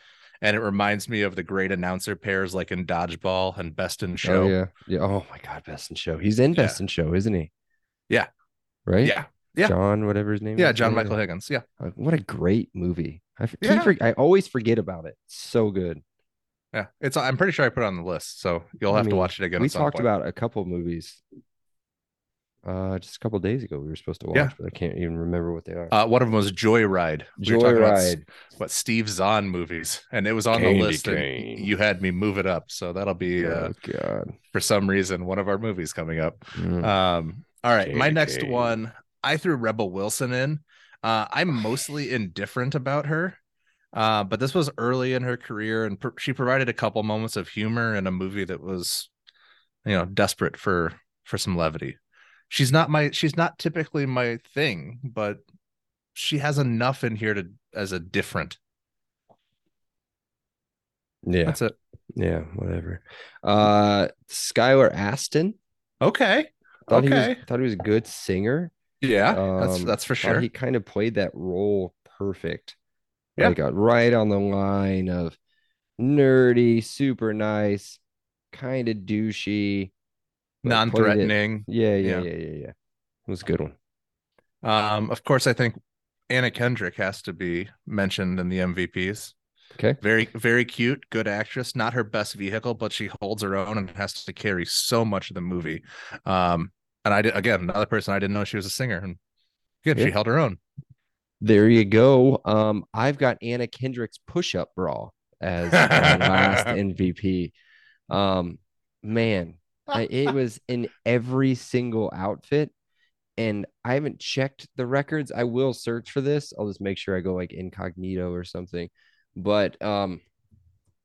and it reminds me of the great announcer pairs like in Dodgeball and Best in Show. Oh yeah. Yeah. Oh my god, Best in Show. He's in Yeah. Best in Show, isn't he? Yeah. Right? yeah, yeah. John, whatever his name yeah. is. John Michael Higgins. Yeah, What a great movie. I Yeah. I always forget about it. So good. Yeah. It's. I'm pretty sure I put it on the list, so you'll I have to watch it again. we talked point. about a couple movies Uh, just a couple days ago we were supposed to watch, Yeah. but I can't even remember what they are. Uh, one of them was Joyride. We were talking about what Steve Zahn movies, and it was on Candy the list. And you had me move it up, so that'll be uh, oh God. for some reason one of our movies coming up. Mm. Um, all right, my next cane. one, I threw Rebel Wilson in. Uh, I'm mostly indifferent about her, uh, but this was early in her career, and pr- she provided a couple moments of humor in a movie that was, you know, desperate for for some levity. She's not my, she's not typically my thing, but she has enough in here to as a different. yeah, That's it. yeah, whatever. Uh, Skylar Astin. Okay. Thought he Okay. was thought he was a good singer. Yeah, that's Um, that's for sure. He kind of played that role perfect. Yeah. Like uh, right on the line of nerdy, super nice, kind of douchey, it- Non-threatening. Yeah, yeah, Yeah. yeah, yeah, yeah. It was a good one. Um, of course, I think Anna Kendrick has to be mentioned in the MVPs. Okay. Very, very cute, good actress. Not her best vehicle, but she holds her own and has to carry so much of the movie. Um, and I did again another person I didn't know she was a singer, and good, she held her own. There you go. Um, I've got Anna Kendrick's push-up bra as my last MVP. Um, man, I, it was in every single outfit, and I haven't checked the records. I will search for this. I'll just make sure I go like incognito or something. But um,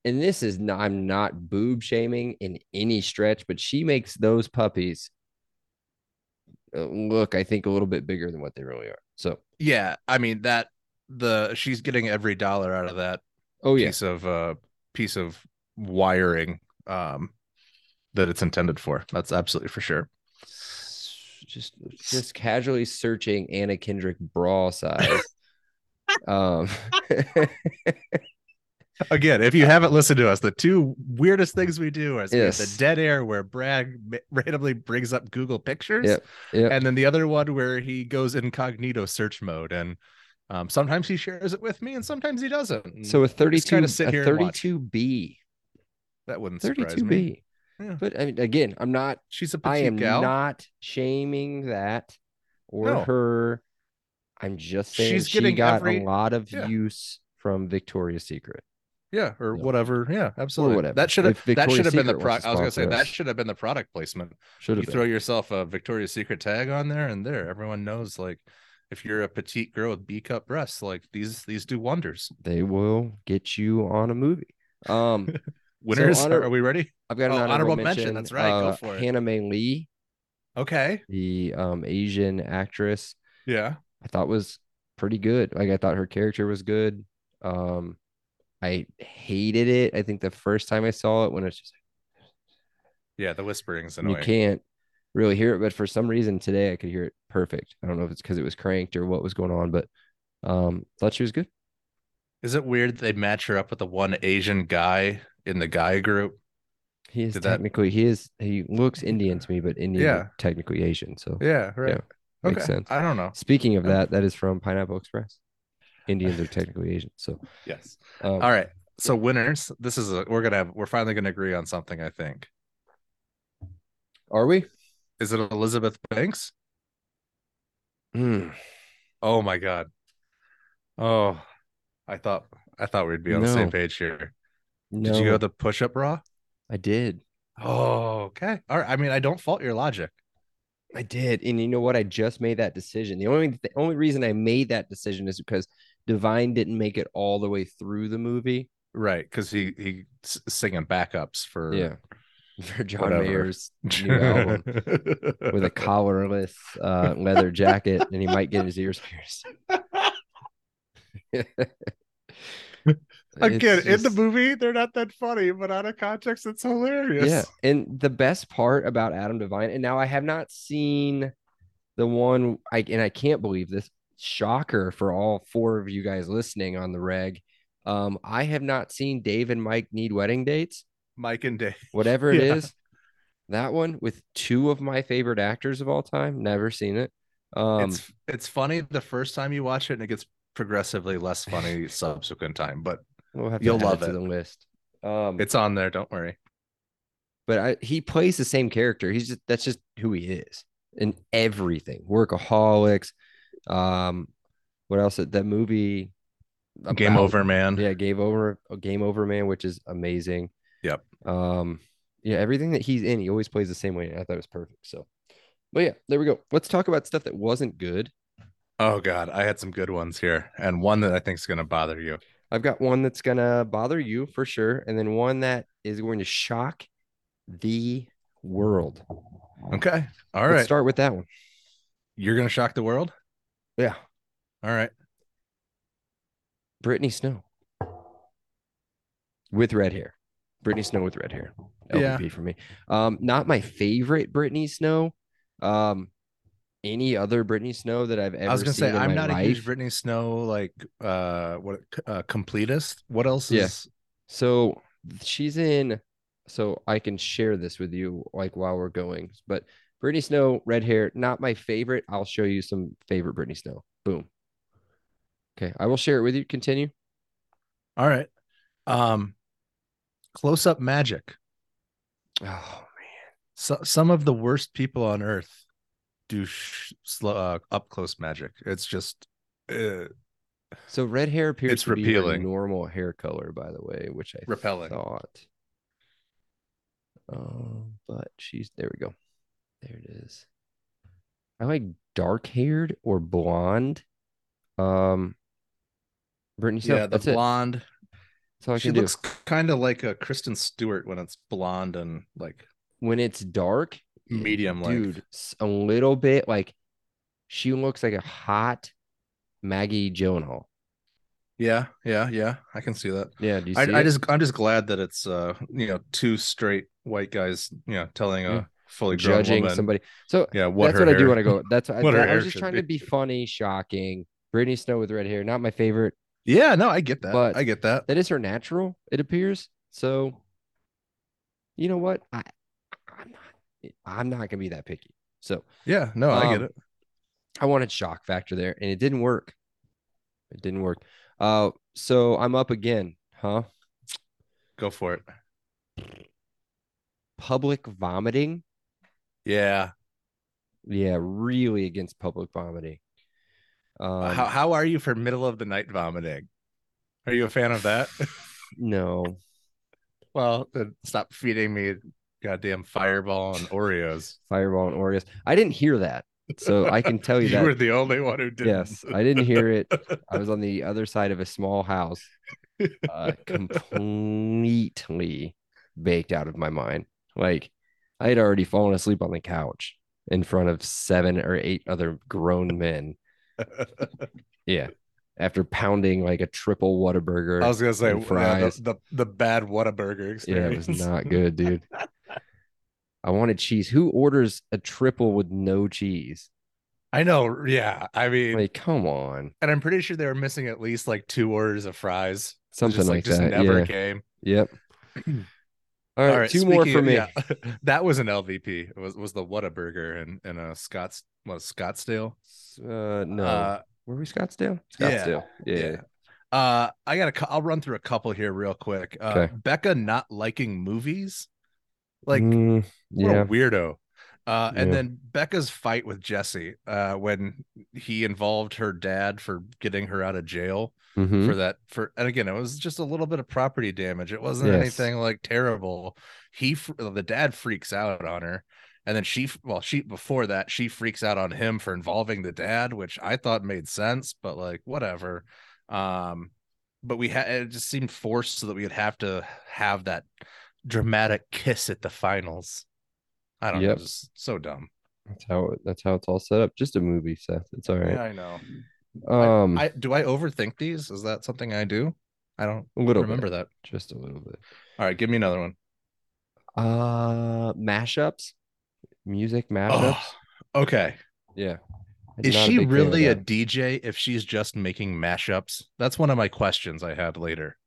and this is not I'm not boob shaming in any stretch, but she makes those puppies uh, look, I think, a little bit bigger than what they really are. So, Yeah, I mean that the she's getting every dollar out of that oh yeah, piece of uh piece of wiring um that it's intended for. That's absolutely for sure. just just casually searching Anna Kendrick bra size. um, Again, if you haven't listened to us, the two weirdest things we do is Yes. the dead air where Brad randomly brings up Google Pictures, Yep, yep. and then the other one where he goes incognito search mode, and um, sometimes he shares it with me, and sometimes he doesn't. so a 32 kind of sit a here 32b that wouldn't surprise me. 32B. Yeah. But I mean, again, I'm not, She's a I am gal. not shaming that or No. her. I'm just saying She's she getting got every- a lot of yeah. use from Victoria's Secret. Yeah, or No. whatever. Yeah, absolutely. whatever. That should have that should have been the pro- I was gonna say sponsor that should have been the product placement. Should you throw yourself a Victoria's Secret tag on there, and there, everyone knows. Like, if you're a petite girl with B cup breasts, like these, these do wonders. They will get you on a movie. Um, Winners, honor- are we ready? I've got an Oh, honorable, honorable mention. mention, that's right, go uh, for it. Hana Mae Lee, Okay, the um, Asian actress, yeah, I thought was pretty good. Like I thought her character was good. Um, I hated it. I think the first time I saw it when it's just yeah. The whispering's annoying. You can't really hear it, but for some reason today I could hear it perfect. I don't know if it's because it was cranked or what was going on, but um, thought she was good. Is it weird they match her up with the one Asian guy in the guy group? He is Did that- technically he is he looks Indian to me, but Indian Yeah. technically Asian. So Yeah, right. Yeah, makes okay. sense. I don't know. speaking of that, that is from Pineapple Express. Indians are technically Asian. So Yes. um, All right. So winners. This is a. We're gonna have. We're finally gonna agree on something. I think. are we? Is it Elizabeth Banks? Hmm. Oh my god. Oh, I thought I thought we'd be on the same page here. No, Did you go the push up bra? I did. Oh, okay. All right. I mean, I don't fault your logic. I did. And you know what? I just made that decision. The only the only reason I made that decision is because Devine didn't make it all the way through the movie. Right, because he he s- singing backups for Yeah. For John Whatever. Mayer's new album with a collarless uh, leather jacket, and he might get his ears pierced. Again, It's in the movie, they're not that funny, but out of context, it's hilarious. Yeah. And the best part about Adam Devine, and now I have not seen the one I and I can't believe this shocker for all four of you guys listening on the reg. Um, I have not seen Dave and Mike need wedding dates, Mike and Dave. whatever it is. Yeah. That one with two of my favorite actors of all time. Never seen it. Um, it's it's funny the first time you watch it, and it gets progressively less funny subsequent time, but we'll have to you'll love it. the list. Um, it's on there. Don't worry. but I, he plays the same character. He's just that's just who he is. in everything. Workaholics. Um, what else? That movie. Game over, man. Yeah, Game Over, Game Over Man, which is amazing. Yep. Um, yeah, everything that he's in, he always plays the same way. I thought it was perfect. So, but yeah, there we go. Let's talk about stuff that wasn't good. Oh god, I had some good ones here, and one that I think is going to bother you. I've got one that's gonna bother you for sure, and then one that is going to shock the world. Okay, all Let's right. start with that one. You're going to shock the world. Yeah, All right. Brittany Snow with red hair. Brittany Snow with red hair. Yeah. LVP for me. Um, not my favorite Brittany Snow. Um, any other Brittany Snow that I've ever I was going to seen say I'm not life. a huge Brittany Snow like uh what uh, completist. What else Yeah. is? So she's in. So I can share this with you like while we're going. But Brittany Snow, red hair, not my favorite. I'll show you some favorite Brittany Snow. Boom. Okay, I will share it with you. Continue. All right. Um, close up magic. Oh man. So, some of the worst people on earth do sh- slow, uh, up close magic. It's just uh, So red hair appears It's to be her normal hair color, by the way, which I Repelling. thought. Um, but she's there. We go. There it is. I like dark haired or blonde. Um, Brittany Snow. yeah, the that's it. blonde. That's She looks kind of like a Kristen Stewart when it's blonde and like When it's dark, medium dude, a little bit like she looks like a hot Maggie Gyllenhaal. Yeah, yeah, yeah. I can see that. Yeah, do you see I, I just I'm just glad that it's uh you know two straight white guys you know telling a Yeah. Fully judging woman somebody. So yeah what that's what I do hair- want to go. That's I, what her I was just trying be. to be funny, shocking. Brittany Snow with red hair, not my favorite. Yeah, no, I get that. But- I get that. That is her natural, it appears. So, you know what? I, I'm not. I'm not gonna be that picky. So Yeah, no, I get Um, it. I wanted shock factor there, and it didn't work. It didn't work. Uh, so I'm up again, huh? Go for it. Public vomiting. Yeah. Yeah, really against public vomiting. Um, how how are you for middle of the night vomiting? Are you a fan of that? no, well, then stop feeding me goddamn fireball and Oreos. Fireball and Oreos. I didn't hear that, so I can tell you, you that. You were the only one who didn't. yes, I didn't hear it. I was on the other side of a small house, uh, completely baked out of my mind. Like I had already fallen asleep on the couch in front of seven or eight other grown men. Yeah, after pounding like a triple Whataburger. I was gonna say yeah, uh, fries. the, the the bad Whataburger experience. yeah, it was not good, dude. I wanted cheese. Who orders a triple with no cheese? I know. Yeah, I mean, Like, come on, and I'm pretty sure they were missing at least like two orders of fries. Something just, like, just that. never yeah. came. Yep. All right, two more for of- me. yeah, that was an LVP. It was was the Whataburger and and a Scott's was Scottsdale. Uh, no, Uh, were we Scottsdale? Scottsdale. Yeah. yeah. Uh, I got a. I'll run through a couple here real quick. Uh, Okay. Becca not liking movies, like Mm, what yeah. a weirdo. Uh, and Yeah. then Becca's fight with Jesse, uh, when he involved her dad for getting her out of jail Mhm. for that. For and again, it was just a little bit of property damage. It wasn't Yes. anything like terrible. He, the dad, freaks out on her, and then she, well, she before that she freaks out on him for involving the dad, which I thought made sense, but like whatever. Um, but we had it just seemed forced so that we would have to have that dramatic kiss at the finals. I don't Yep. know, just so dumb. That's how that's how it's all set up. Just a movie, Seth. It's all right. Yeah, I know. Um, I do I overthink these? Is that something I do? I don't a little remember bit, that. just a little bit. All right, give me another one. Uh, mashups, music mashups. Oh, okay. Yeah. Is she big fan of really a. DJ if she's just making mashups? That's one of my questions I had later.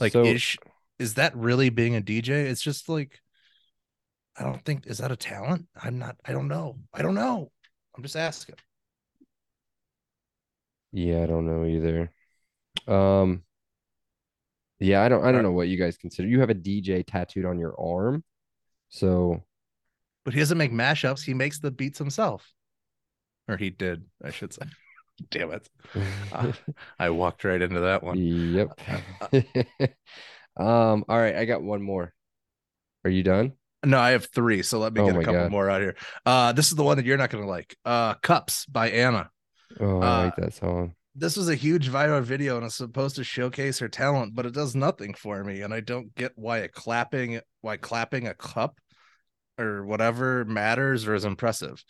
Like, So- is she, is that really being a DJ? It's just like, I don't think is that a talent? I'm not. I don't know. I don't know. I'm just asking. Yeah, I don't know either. Um, yeah, I don't I don't know what you guys consider. You have a DJ tattooed on your arm. So but he doesn't make mashups. He makes the beats himself, or he did, I should say. Damn it! Uh, I walked right into that one. Yep. um. All right, I got one more. Are you done? No, I have three. So let me Oh get a couple God. more out here. Uh, this is the one that you're not going to like. Uh, Cups by Anna. Oh, I like Uh, that song. This was a huge viral video and it's supposed to showcase her talent, but it does nothing for me. And I don't get why a clapping, why clapping a cup or whatever matters or is impressive.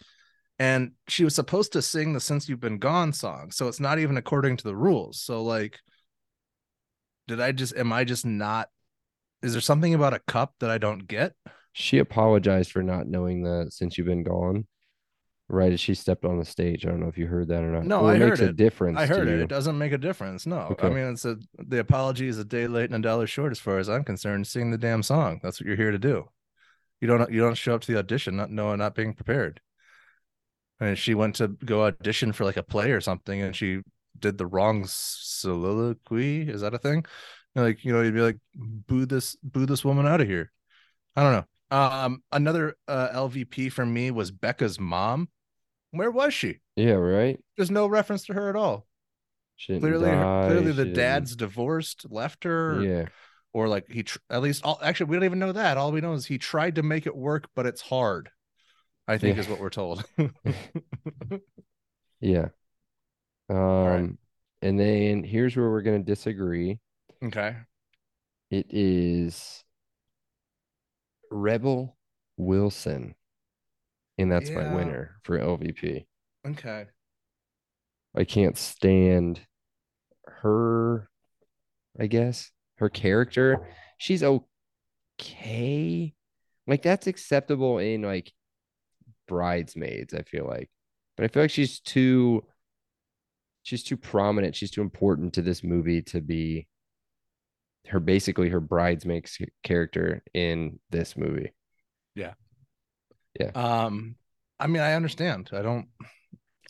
And she was supposed to sing the Since You've Been Gone song. So it's not even according to the rules. So, like, did I just, am I just not, is there something about a cup that I don't get? She apologized for not knowing that since you've been gone. Right as she stepped on the stage. I don't know if you heard that or not. No, Well, I it heard makes a difference. I heard it. you. It doesn't make a difference. No, I mean it's a the apology is a day late and a dollar short as far as I'm concerned. Sing the damn song. That's what you're here to do. You don't you don't show up to the audition not knowing not being prepared. And she went to go audition for like a play or something, and she did the wrong soliloquy. Is that a thing? Like you know, you'd be like, boo this boo this woman out of here. I don't know. Um, another uh, LVP for me was Becca's mom. Where was she? Yeah, right. There's no reference to her at all clearly die, clearly the dad's divorced left her Yeah. or like he tr- at least all actually we don't even know that all we know is he tried to make it work but it's hard i think Yeah. is what we're told Yeah. Um, right. and then here's where we're gonna disagree. okay It is Rebel Wilson, and that's my winner for LVP. okay I can't stand her, I guess. Her character. She's okay. Like that's acceptable in like bridesmaids, I feel like. But I feel like she's too she's too prominent, she's too important to this movie to be her basically her bridesmaid's character in this movie. Yeah. Yeah. Um i mean i understand i don't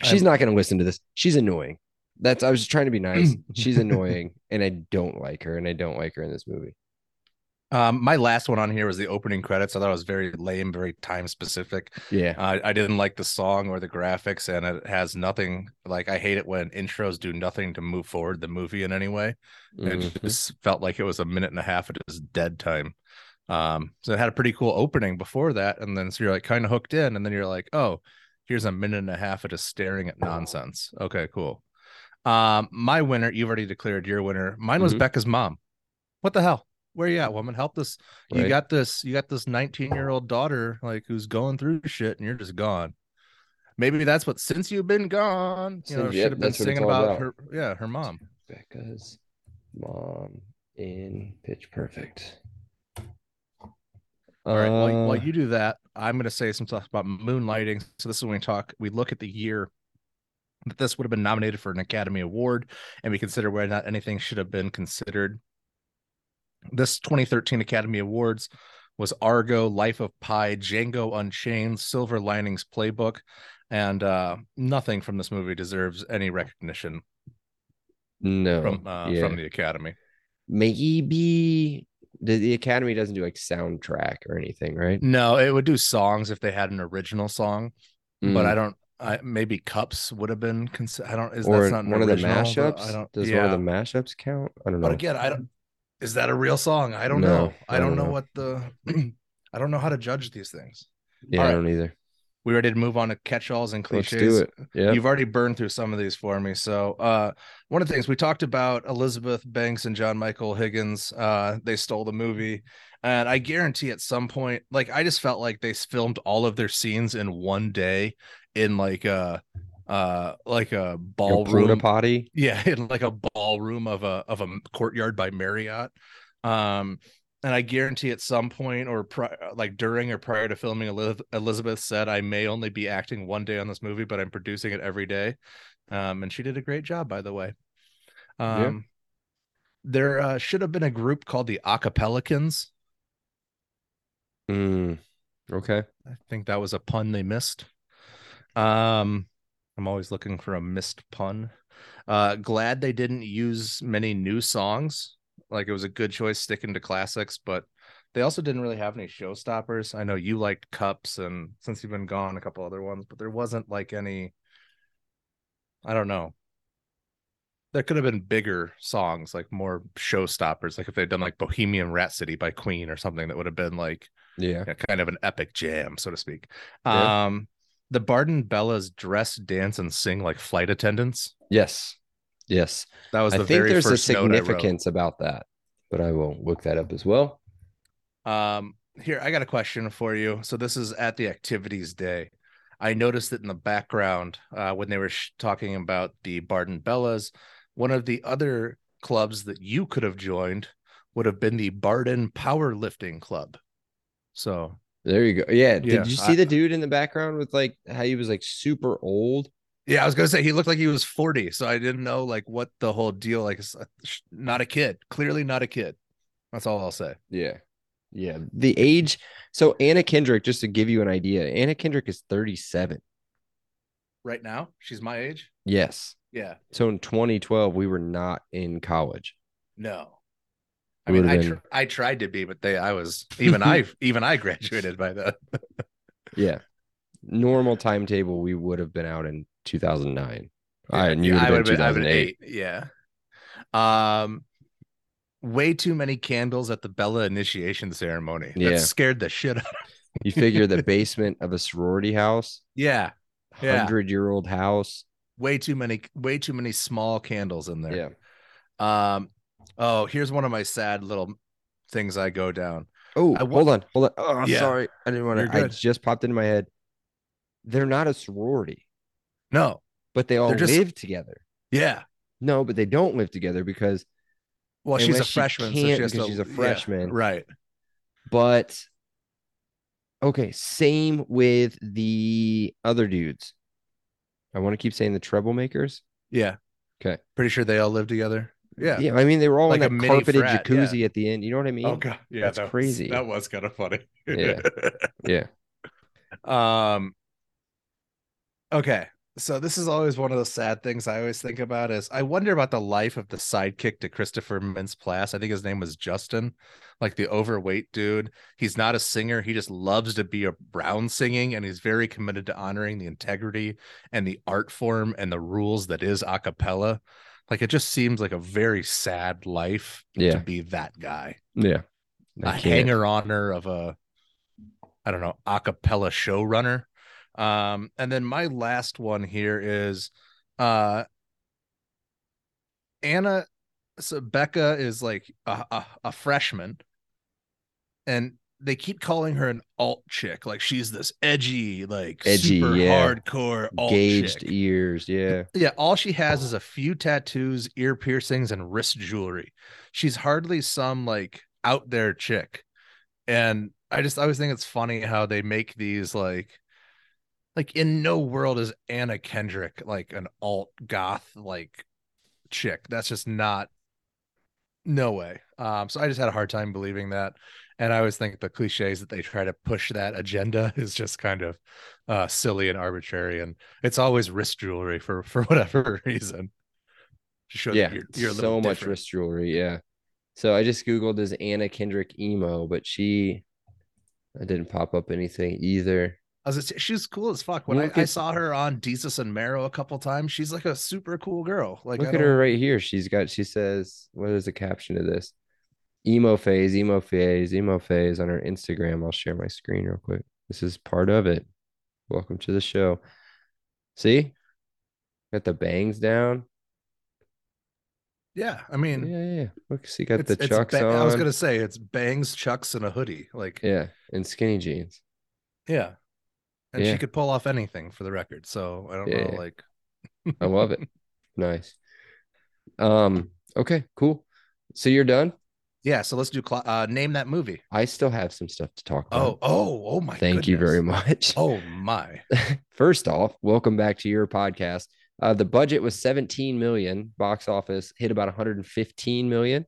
She's I'm- not going to listen to this. She's annoying. That's I was trying to be nice. She's annoying and I don't like her and I don't like her in this movie. Um my last one on here was the opening credits i thought it was very lame very time specific Yeah. I, I didn't like the song or the graphics and it has nothing like i hate it when intros do nothing to move forward the movie in any way It Mhm. just felt like it was a minute and a half of just dead time. Um, so it had a pretty cool opening before that, and then so you're like kind of hooked in, and then you're like, oh, here's a minute and a half of just staring at nonsense. Okay, cool. Um, my winner, you've already declared your winner. Mine was Mhm. Becca's mom. What the hell? Where you at, woman? Help this. You got this. You got this 19 year old daughter, like who's going through shit, and you're just gone. Maybe that's what since you've been gone, you know, Since- should have been singing about about. her, yeah, her mom. Becca's mom in Pitch Perfect. All right. While, Uh, while you do that, I'm going to say some stuff about moonlighting. So this is when we talk. We look at the year that this would have been nominated for an Academy Award, and we consider whether or not anything should have been considered. This 2013 Academy Awards was Argo, Life of Pi, Django Unchained, Silver Linings Playbook, and uh, nothing from this movie deserves any recognition no, from uh, yeah. from the Academy. maybe the, the Academy doesn't do like soundtrack or anything, right? No, it would do songs if they had an original song. but Mm. I don't. I maybe cups would have been. Cons- I don't. Is or that's not one of the mashups. I don't. Does yeah. one of the mashups count? I don't know. But again, I don't. Is that a real song? I don't No, know. I, don't, know, what the. I don't know how to judge these things. yeah, all I don't either. We ready to move on to catch-alls and Let's do it. Yeah. You've already burned through some of these for me. So, uh, one of the things we talked about Elizabeth Banks and John Michael Higgins, uh, they stole the movie. And I guarantee at some point, like, I just felt like they filmed all of their scenes in one day in like a, uh, like a ballroom. potty. Yeah, in like a ballroom of a of a courtyard by Marriott. Um, and I guarantee at some point or pri- like during or prior to filming, Eliz- Elizabeth said, "I may only be acting one day on this movie, but I'm producing it every day." Um, and she did a great job, by the way. Yeah. Um, there uh, should have been a group called the Acapellicans. Mm, okay. I think that was a pun they missed. Um, I'm always looking for a missed pun. Uh, glad they didn't use many new songs. Like it was a good choice sticking to classics, but They also didn't really have any showstoppers. I know you liked Cups, and since you've been gone, a couple other ones, but there wasn't like any. I don't know. There could have been bigger songs, like more showstoppers, like if they'd done like Bohemian Rhapsody by Queen or something that would have been like Yeah. yeah, kind of an epic jam, so to speak. Yeah. Um, the Barden Bellas dress, dance, and sing like flight attendants. Yes. Yes. That was I the think very there's a first note I significance about that, but I will look that up as well. Um, here I got a question for you. So this is at the activities day. I noticed that in the background, uh, when they were sh- talking about the Barden Bellas, one of the other clubs that you could have joined would have been the Barden Powerlifting Club. So There you go. Yeah. Yeah, Did you see I- the dude in the background with like how he was like super old? yeah, I was gonna say he looked like he was 40, so I didn't know like what the whole deal like. uh, Not a kid, clearly not a kid. That's all I'll say. Yeah. Yeah. The age. So Anna Kendrick, just to give you an idea, Anna Kendrick is 37. Right now, she's my age. Yes. Yeah, So in 2012, we were not in college. no. I mean, I, tr- I tried to be, but they, I was even I even I graduated by then. Yeah. Normal timetable, we would have been out in 2009. I Yeah, and you yeah, would have been 2008. eight, Yeah. Um, way too many candles at the Bella initiation ceremony. Yeah. That scared the shit out. Of You figure the basement of a sorority house, Yeah, Yeah. hundred year old house. way too many, way too many small candles in there. Yeah. Um. Oh, here's one of my sad little things I go down. Oh, I hold on, hold on. Oh, I'm Yeah. sorry. I didn't want to. I just popped into my head. They're not a sorority, No. but they all just- live together. Yeah. No, but they don't live together because, Well, she's a Unless she freshman, so can't she to- she's a yeah, freshman. right? but okay, same with the other dudes. I want to keep saying the troublemakers. Yeah. Okay. Pretty sure they all live together. Yeah. Yeah, I mean they were all Like in that carpeted frat, jacuzzi at the end. You know what I mean? Oh god. Yeah. That's that was- crazy. that was kind of funny. Yeah. Yeah. Um okay. So this is always one of those sad things I always think about is I wonder about the life of the sidekick to Christopher Mintz-Plasse. I think his name was Justin, like the overweight dude. He's not a singer. He just loves to be around singing and he's very committed to honoring the integrity and the art form and the rules that is a cappella. Like it just seems like a very sad life Yeah. to be that guy Yeah. a I can't- hanger honor of a I don't know, a cappella showrunner. Um, and then my last one here is uh Anna so Becca is like a, a, a freshman and they keep calling her an alt chick, like she's this edgy, like Edgy, super yeah. hardcore alt gauged chick. ears. Yeah. Yeah, all she has is a few tattoos, ear piercings, and wrist jewelry. She's hardly some like out there chick. And I just I always think it's funny how they make these like like in no world is Anna Kendrick like an alt goth like chick. That's just not no way. Um so I just had a hard time believing that. And I always think the cliches that they try to push that agenda is just kind of uh silly and arbitrary and it's always wrist jewelry for for whatever reason to yeah. you're, you're so much different. wrist jewelry. Yeah. So I just Googled is Anna Kendrick emo, but she I didn't pop up anything either. I was just- she's cool as fuck. When I, Look I saw her on Jesus and Marrow a couple times, she's like a super cool girl. Like I Look at her right here. She's got, she says, what is the caption of this? Emo phase, emo phase, emo phase on her Instagram. I'll share my screen real quick. This is part of it. Welcome to the show. See? Got the bangs down. Yeah, I mean, Yeah, yeah. yeah. Look, see, got the chucks ba- on. I was gonna say it's bangs, chucks, and a hoodie. Like, yeah, and skinny jeans. Yeah, and Yeah. she could pull off anything for the record. So I don't Yeah, know, like, I love it. Nice. Um, okay, cool. So you're done? Yeah. So let's do cl- uh, name that movie. I still have some stuff to talk about. oh, oh oh my! Thank you very much. Oh my! First off, welcome back to your podcast. Uh, the budget was 17 million. Box office hit about 115 million.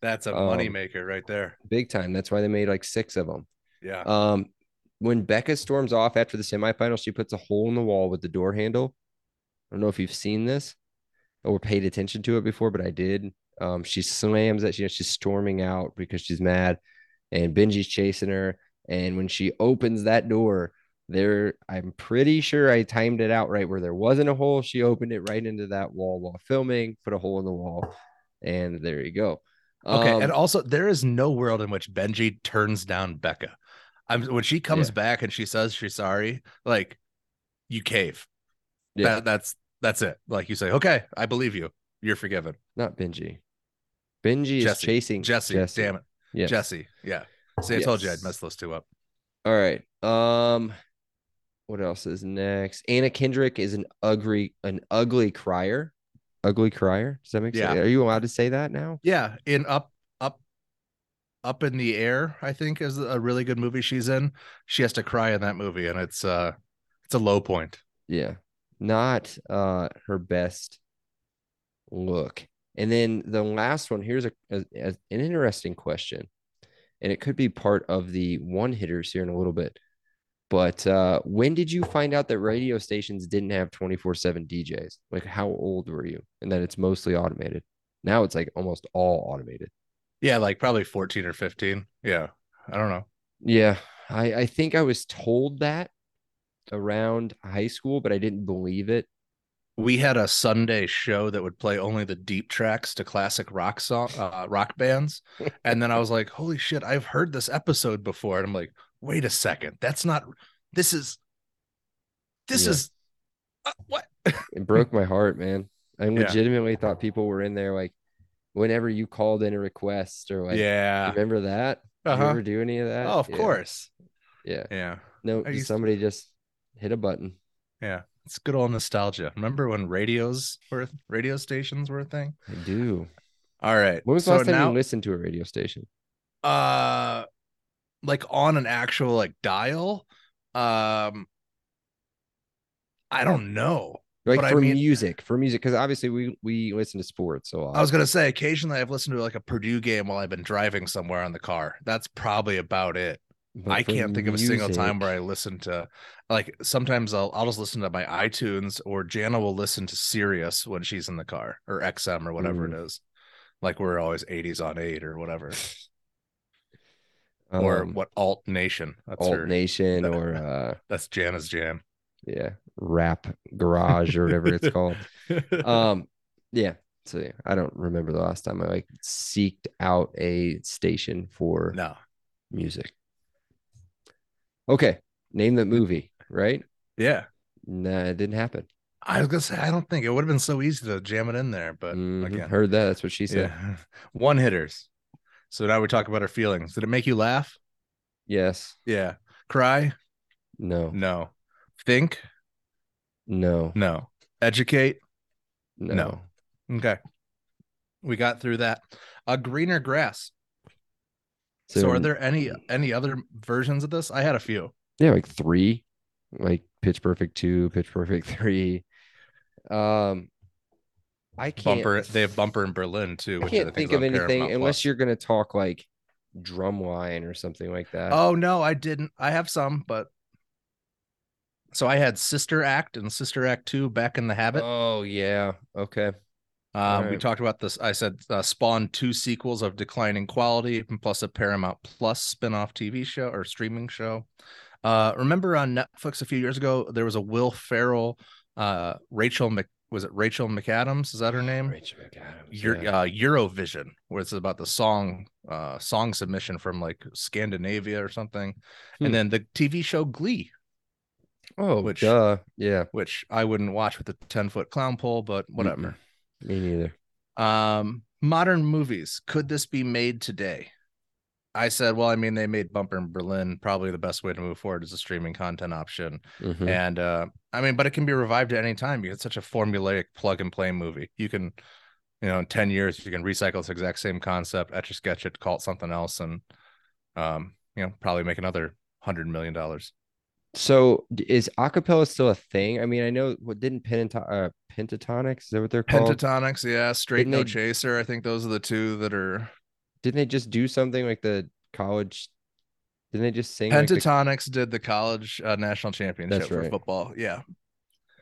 That's a Um, moneymaker right there. Big time. That's why they made like six of them. Yeah. Um, when Becca storms off after the semifinal, she puts a hole in the wall with the door handle. I don't know if you've seen this or paid attention to it before, but I did. Um, she slams that. You know, she's storming out because she's mad, and Benji's chasing her. And when she opens that door, there, I'm pretty sure I timed it out right where there wasn't a hole. She opened it right into that wall while filming, put a hole in the wall, and there you go. Okay, Um, and also there is no world in which Benji turns down Becca. I'm when she comes Yeah. back and she says she's sorry, like you cave. Yeah. That, that's that's it. Like you say, okay, I believe you. You're forgiven. not Benji. Benji is chasing Jesse, damn it. Yes. Jesse. Yeah. See, I told you I'd mess those two up. All right. Um, what else is next? Anna Kendrick is an ugly, an ugly crier. Ugly crier. Does that make sense? Yeah. Are you allowed to say that now? Yeah, in up up up in the air, I think is a really good movie she's in. She has to cry in that movie, and it's uh it's a low point. Yeah. Not uh her best look. And then the last one, here's a, a- a- an interesting question. And it could be part of the one hitters here in a little bit. But uh when did you find out that radio stations didn't have 24/7 DJs? Like how old were you? And that it's mostly automated. Now it's like almost all automated. Yeah, like probably 14 or 15. Yeah. I don't know. Yeah, I, I think I was told that around high school, but I didn't believe it. We had a Sunday show that would play only the deep tracks to classic rock song uh, rock bands. And then I was like, holy shit, I've heard this episode before. And I'm like, wait a second. That's not this is this Yeah. is uh, what? It broke my heart, man. I Yeah. legitimately thought people were in there like whenever you called in a request or like yeah. remember that? Did you Uh-huh. ever do any of that? Oh, of Yeah. course. Yeah. Yeah. No, to- somebody just hit a button. Yeah. It's good old nostalgia. Remember when radios were radio stations were a thing? I do. All right. When was the so last time now, you listened to a radio station? uh like on an actual like dial? Um I don't know. Like But I for mean- music, for music, because obviously we we listen to sports So. I was gonna say occasionally I've listened to like a Purdue game while I've been driving somewhere on the car. That's probably about it. But I can't think of a single time where I listen to like sometimes I'll I'll just listen to my iTunes or Jana will listen to Sirius when she's in the car or XM or whatever Mm. it is. Like we're always 80s on 8 or whatever. or um, what alt nation. That's alt her nation or uh that's Jana's jam. yeah, rap garage or whatever it's called. Um yeah. So yeah, I don't remember the last time I like seeked out a station for no. music. Okay, name the movie, right? Yeah. Nah, it didn't happen. I was gonna say I don't think it would have been so easy to jam it in there, but Mhm, again. heard that. That's what she said. Yeah. One hitters. So now we talk about our feelings. Did it make you laugh? Yes. Yeah. Cry? No. No. Think? No. No. Educate? No. No. Okay. We got through that. A greener grass. So, are there any any other versions of this? I had a few. Yeah, like three, like Pitch Perfect two, Pitch Perfect three. Um, I can't. Bumper. They have bumper in Berlin too. I Which can't I think of anything Paramount unless Plus. you're gonna talk like Drumline or something like that. Oh no, I didn't. I have some, but so I had Sister Act and Sister Act Two back in the habit. Oh yeah. Okay. Um, we talked about this. I said uh, Spawn two sequels of declining quality, plus a Paramount Plus spin-off TV show or streaming show. Uh, remember on Netflix a few years ago there was a Will Ferrell, uh, Rachel Mc was it Rachel McAdams? Is that her name? Rachel McAdams. Euro, yeah. uh, Eurovision, where it's about the song, uh, song submission from like Scandinavia or something, Hmm. and then the TV show Glee, oh, which- duh. Yeah. which I wouldn't watch with a ten foot clown pole, but whatever. Me neither. Um, modern movies. Could this be made today? I said, well, I mean, they made Bumper in Berlin. Probably the best way to move forward is a streaming content option. Mhm. And uh, I mean, but it can be revived at any time. It's such a formulaic plug and play movie. You can, you know, in 10 years, you can recycle this exact same concept, etch a sketch it, call it something else, and um, you know, probably make another hundred million dollars. So is acapella still a thing? I mean, I know what didn't Pentaton uh, Pentatonix, is that what they're called? Pentatonix, yeah, straight Didn't no they- chaser. I think those are the two that are Didn't they just do something like the college? Didn't they just sing? like, the- Pentatonix did the college uh, national championship for right. football. Yeah.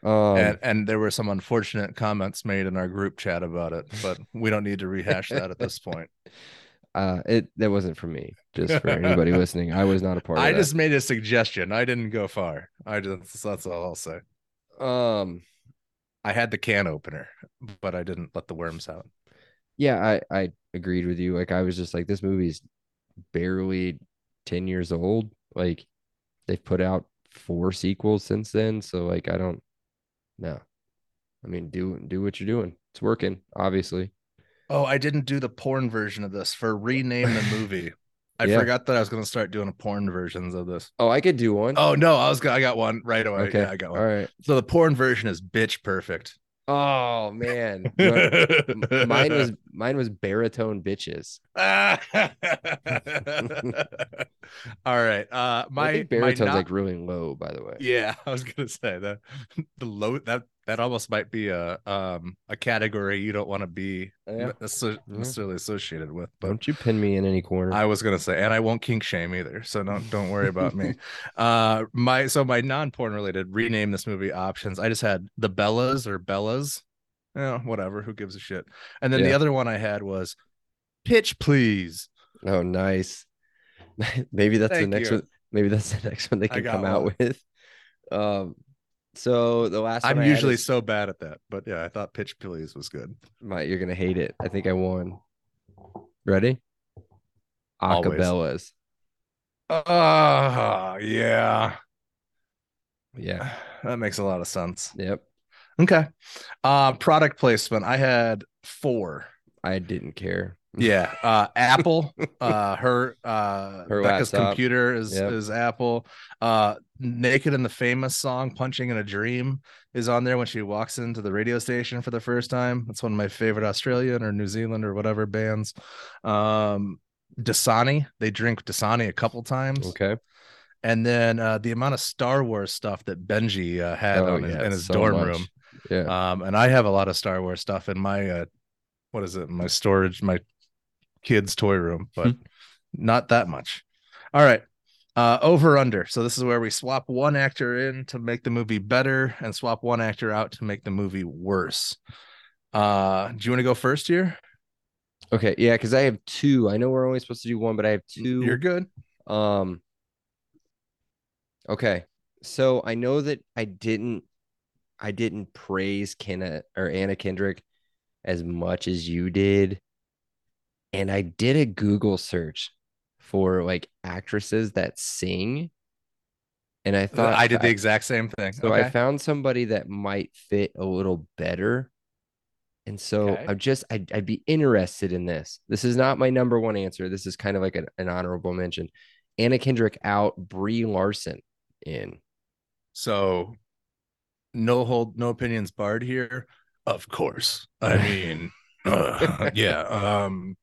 um, and and there were some unfortunate comments made in our group chat about it, but we don't need to rehash that at this point. Uh, it that wasn't for me. Just for anybody listening, I was not a part of it. I just made a suggestion. I didn't go far. I just that's all I'll say. um I had the can opener, but I didn't let the worms out. yeah, I I agreed with you. Like I was just like this movie's barely 10 years old. Like they've put out four sequels since then, so like I don't no. I mean, do do what you're doing. It's working, obviously. Oh, I didn't do the porn version of this for rename the movie. I Yeah. forgot that I was going to start doing a porn versions of this. Oh, I could do one. Oh no, I was go- I got one right away. okay. Yeah, I got one. All right. So the porn version is bitch perfect. Oh man. Mine was mine was baritone bitches. All right. Uh my think my baritone's not- like really low, by the way. Yeah, I was gonna say that the low that that almost might be a um a category you don't want to be Yeah. necessar- Yeah. necessarily associated with. But Don't you pin me in any corner. I was gonna say, and I won't kink shame either, so don't don't worry about me. Uh, my so my non-porn related rename this movie options. I just had the Bellas or Bellas, yeah, whatever. Who gives a shit? And then the other one I had was Pitch Please. Oh, nice. maybe that's the next you. one. Maybe that's the next one they can come out with. Um, so the last I'm one I had usually is- so bad at that, but yeah, I thought Pitch Please was good. You're gonna hate it. I think I won. Ready? Always. Acapellas. Ah, yeah, Yeah. that makes a lot of sense. Yep. Okay, uh, product placement. I had four. I didn't care. Yeah, uh, Apple. Uh, her uh, Her Becca's laptop. computer is Yep. is Apple. Uh, Naked and the Famous song "Punching in a Dream" is on there when she walks into the radio station for the first time. That's one of my favorite Australian or New Zealand or whatever bands. Um, Dasani. They drink Dasani a couple times, Okay. and then uh, the amount of Star Wars stuff that Benji uh, had Oh, on his, in his so dorm much. room. Yeah. Um, and I have a lot of Star Wars stuff in my uh what is it, my storage, my kids' toy room, but Hmm. not that much. All right. Uh over under. So this is where we swap one actor in to make the movie better and swap one actor out to make the movie worse. Uh do you want to go first here? Okay. Yeah, because I have two. I know we're only supposed to do one, but I have 2 You're good. Um. Okay, so I know that I didn't, I didn't praise Kenna or Anna Kendrick as much as you did, and I did a Google search for like actresses that sing, and I thought I did the exact same thing. so okay. I found somebody that might fit a little better. And so Okay. I'm just I'd, I'd be interested in this. This is not my number one answer. This is kind of like an, an honorable mention. Anna Kendrick out, Brie Larson in. So no hold no opinions barred here. Of course. I mean, uh, yeah. Um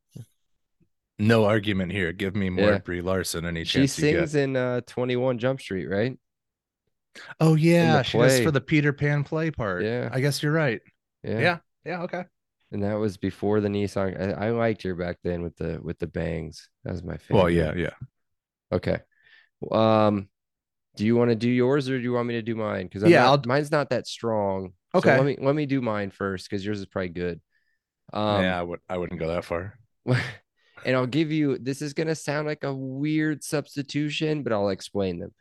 no argument here. Give me more Yeah. Brie Larson any She chance get. sings in uh 21 Jump Street, right? Oh yeah, she does for the Peter Pan play part. Yeah. I guess you're right. Yeah. Yeah. Yeah, okay. And that was before the Nissan. I, I liked her back then with the with the bangs. That was my favorite. Well, yeah, yeah. Okay. Um, do you want to do yours or do you want me to do mine? Because Yeah, not, mine's not that strong. So Okay. let me let me do mine first because yours is probably good. Um, yeah, I would I wouldn't go that far. and I'll give you this is gonna sound like a weird substitution, but I'll explain them.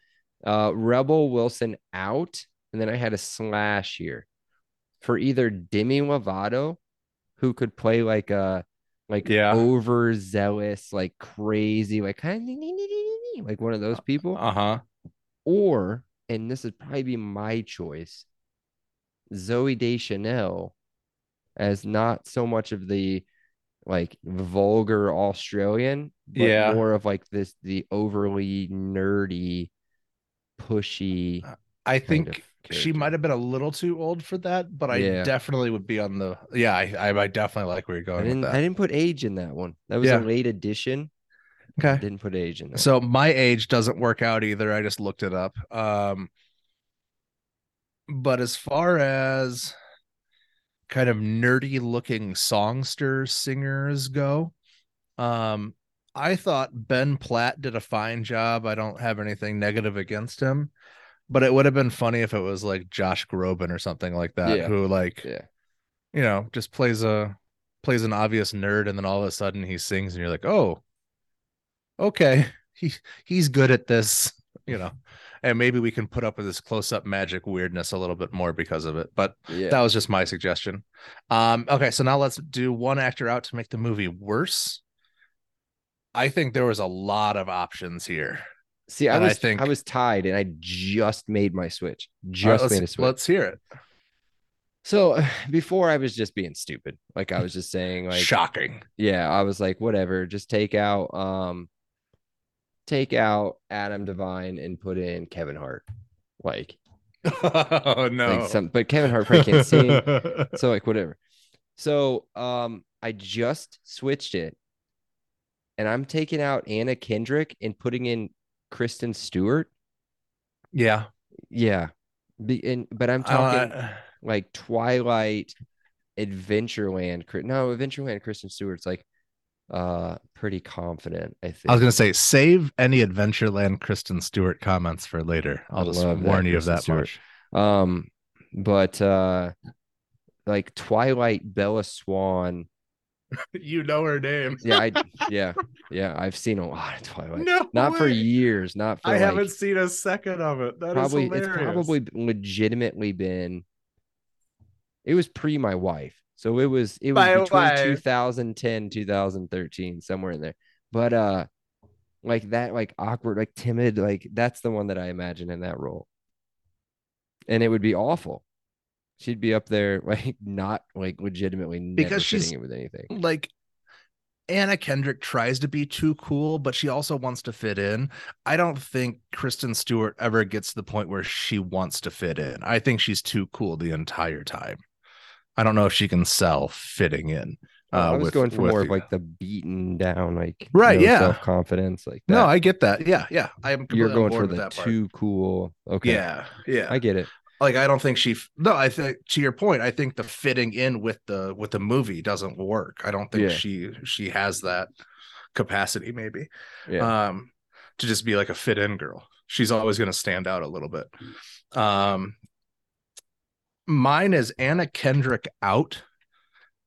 Uh, Rebel Wilson out, and then I had a slash here for either Demi Lovato, who could play like a like Yeah. overzealous, like crazy, like kind of like one of those people, Uh-huh. or and this would probably be my choice, Zooey Deschanel, as not so much of the like vulgar Australian, but Yeah. more of like this the overly nerdy, pushy. I think she might have been a little too old for that, but I Yeah. definitely would be on the yeah, I I, I definitely like where you're I going didn't. with I didn't put age in that one. That was Yeah. a late addition. Okay. Didn't put age in that. So my age doesn't work out either. I just looked it up. Um, but as far as kind of nerdy looking songsters, singers go, um, I thought Ben Platt did a fine job. I don't have anything negative against him, but it would have been funny if it was like Josh Groban or something like that, Yeah. who like yeah. you know just plays a plays an obvious nerd, and then all of a sudden he sings, and you're like, oh, okay, he he's good at this, you know. And maybe we can put up with this close-up magic weirdness a little bit more because of it. But Yeah. that was just my suggestion. Um, okay, so now let's do one actor out to make the movie worse. I think there was a lot of options here. See, I and I was I, think- was tied and I just made my switch. Just let's, made a switch. let's hear it. So before I was just being stupid. Like I was just saying like Shocking. yeah, I was like whatever, just take out um take out Adam Devine and put in Kevin Hart. Like oh no. like some but Kevin Hart probably can't sing. so like whatever. So um I just switched it and I'm taking out Anna Kendrick and putting in Kristen Stewart. yeah. Yeah. Be, and, but I'm talking like Twilight, Adventureland. No, Adventureland. Kristen Stewart's like uh pretty confident. I think. I was gonna say save any Adventureland Kristen Stewart comments for later. I'll I just warn you of that Stewart. much. Um, but uh, like Twilight, Bella Swan. You know her name. Yeah, I yeah yeah. I've seen a lot of Twilight. No, Not for years. Not for I like, haven't seen a second of it. That is probably it's probably legitimately been. It was pre my wife, so it was it was between wife. 2010 2013 somewhere in there. But uh, like that like awkward like timid like that's the one that I imagine in that role, and it would be awful. She'd be up there like not like legitimately Because she's- it with anything. like Anna Kendrick tries to be too cool, but she also wants to fit in. I don't think Kristen Stewart ever gets to the point where she wants to fit in. I think she's too cool the entire time. I don't know if she can sell fitting in. I uh, was with- going for more of like the beaten down like Right, yeah. self confidence like that. No, I get that. Yeah, yeah. I am. you're going for the too cool. Okay, Yeah, yeah. I get it. like I don't think she. No, I think to your point. I think the fitting in with the with the movie doesn't work. I don't think Yeah. she she has that capacity. Maybe. Yeah. um to just be like a fit in girl she's always going to stand out a little bit um mine is anna kendrick out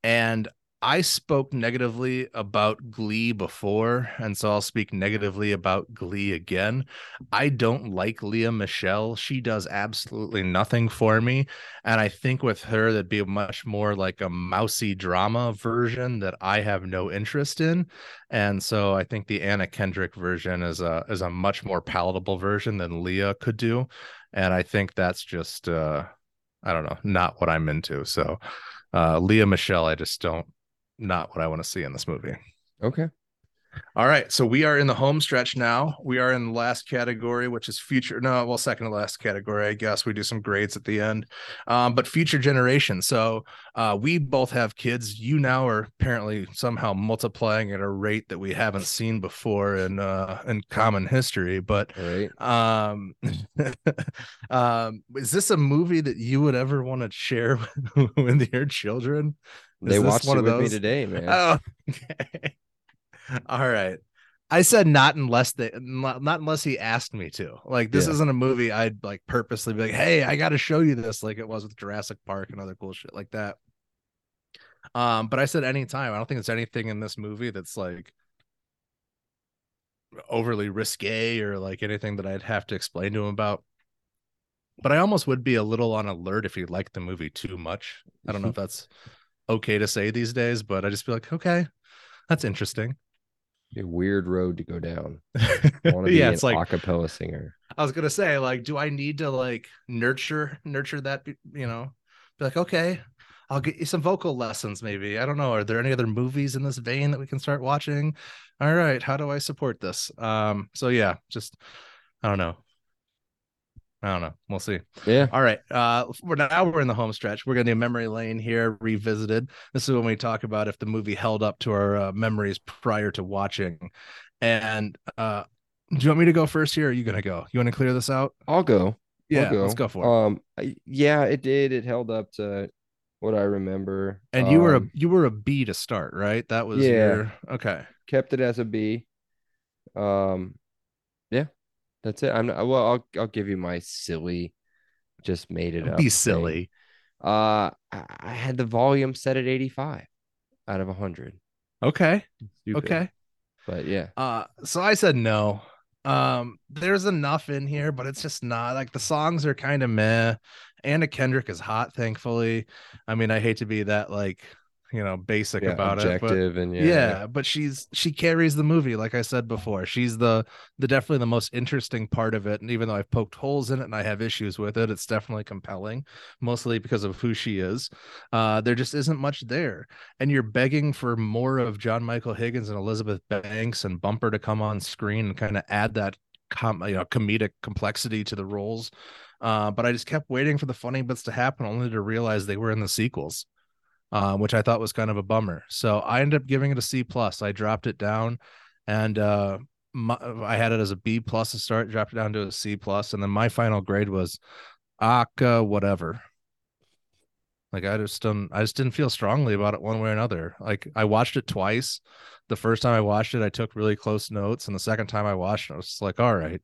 and i spoke negatively about glee before and so i'll speak negatively about glee again i don't like Lea Michele she does absolutely nothing for me and i think with her that'd be a much more like a mousy drama version that i have no interest in and so I think the Anna Kendrick version is a is a much more palatable version than Lea could do. And I think that's just uh I don't know, not what I'm into. So uh Lea Michele, I just don't not what I want to see in this movie. Okay. All right, so we are in the home stretch now. We are in the last category, which is future. No, well, second to last category, I guess. We do some grades at the end, um, but future generation. So uh, we both have kids. You now are apparently somehow multiplying at a rate that we haven't seen before in uh, in common history. But right. um, um, is this a movie that you would ever want to share with your children? They this watched one it of with me today, man. Oh, okay. All right. I said not unless they not, not unless he asked me to. Like this Yeah. isn't a movie I'd like purposely be like, "Hey, I got to show you this," like it was with Jurassic Park and other cool shit like that. Um, but I said anytime. I don't think there's anything in this movie that's like overly risque or like anything that I'd have to explain to him about. But I almost would be a little on alert if he liked the movie too much. I don't know if that's okay to say these days, but I just be like, okay, that's interesting. A weird road to go down. I want be yeah, an it's like acapella singer. I was gonna say, like, do I need to like nurture nurture that? You know, be like, okay, I'll get you some vocal lessons. Maybe I don't know. Are there any other movies in this vein that we can start watching? All right, how do I support this? Um, so yeah, just I don't know. I don't know. We'll see. Yeah. All right. Uh we're now we're in the home stretch. We're gonna do memory lane here, revisited. This is when we talk about if the movie held up to our uh, memories prior to watching. And uh do you want me to go first here? Or are you gonna go? You want to clear this out? I'll go. Yeah, I'll go. let's go for it. Um, I- yeah, it did. It held up to what I remember. and you were a Um, you were a B to start, right? That was Yeah. your okay. kept it as a B. Um, that's it. I'm not, well. I'll I'll give you my silly. Just made it up. Be thing. silly. Uh, I, had the volume set at 85. out of a hundred. Okay. Stupid. Okay. But yeah. Uh so I said no. Um there's enough in here, but it's just not like the songs are kind of meh. Anna Kendrick is hot, thankfully. I mean, I hate to be that like you know basic yeah about it but objective and yeah, yeah, but she's she carries the movie like i said before. She's the the definitely the most interesting part of it and even though i've poked holes in it and i have issues with it it's definitely compelling mostly because of who she is. Uh there just isn't much there and you're begging for more of john michael higgins and elizabeth banks and bumper to come on screen and kind of add that com- you know comedic complexity to the roles. Uh, but I just kept waiting for the funny bits to happen, only to realize they were in the sequels uh, which I thought was kind of a bummer. So I ended up giving it a C plus. I dropped it down, and uh, my, I had it as a B plus to start. Dropped it down to a C plus, and then my final grade was Aka whatever. Like I just didn't, I just didn't feel strongly about it one way or another. Like I watched it twice. The first time I watched it, I took really close notes, and the second time I watched it, I was like, "All right,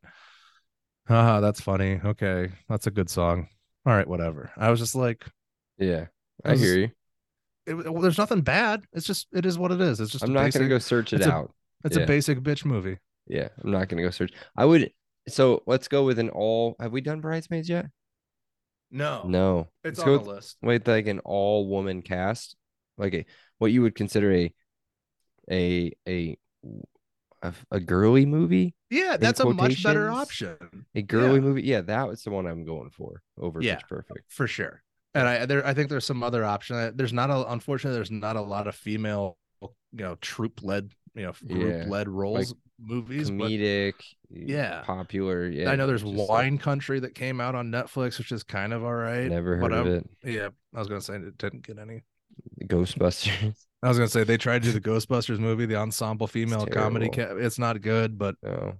haha, that's funny. Okay, that's a good song. All right, whatever." I was just like, yeah. I I was- hear you. It, well, there's nothing bad. It's just it is what it is. It's just I'm a not basic, gonna go search it it's a- out. It's yeah. a basic bitch movie. Yeah, I'm not gonna go search. I would. So let's go with an all. Have we done bridesmaids yet? No, No. It's Let's on go the list. with like an all woman cast, like a what you would consider a a a a, a girly movie, Yeah, that's a much better option a girly Yeah. movie. Yeah, that was the one I'm going for over Yeah. Pitch Perfect. for sure. And I there I think there's some other option. There's not a unfortunately there's not a lot of female you know troop led you know group led roles movies. But Comedic, Yeah. popular. Yeah, I know there's like, Wine Country that came out on Netflix, which is kind of all right. Never heard of I'm- it. Yeah, I was gonna say it didn't get any. Ghostbusters. I was gonna say they tried to do the Ghostbusters movie, the ensemble female comedy. Ca- it's not good, but No,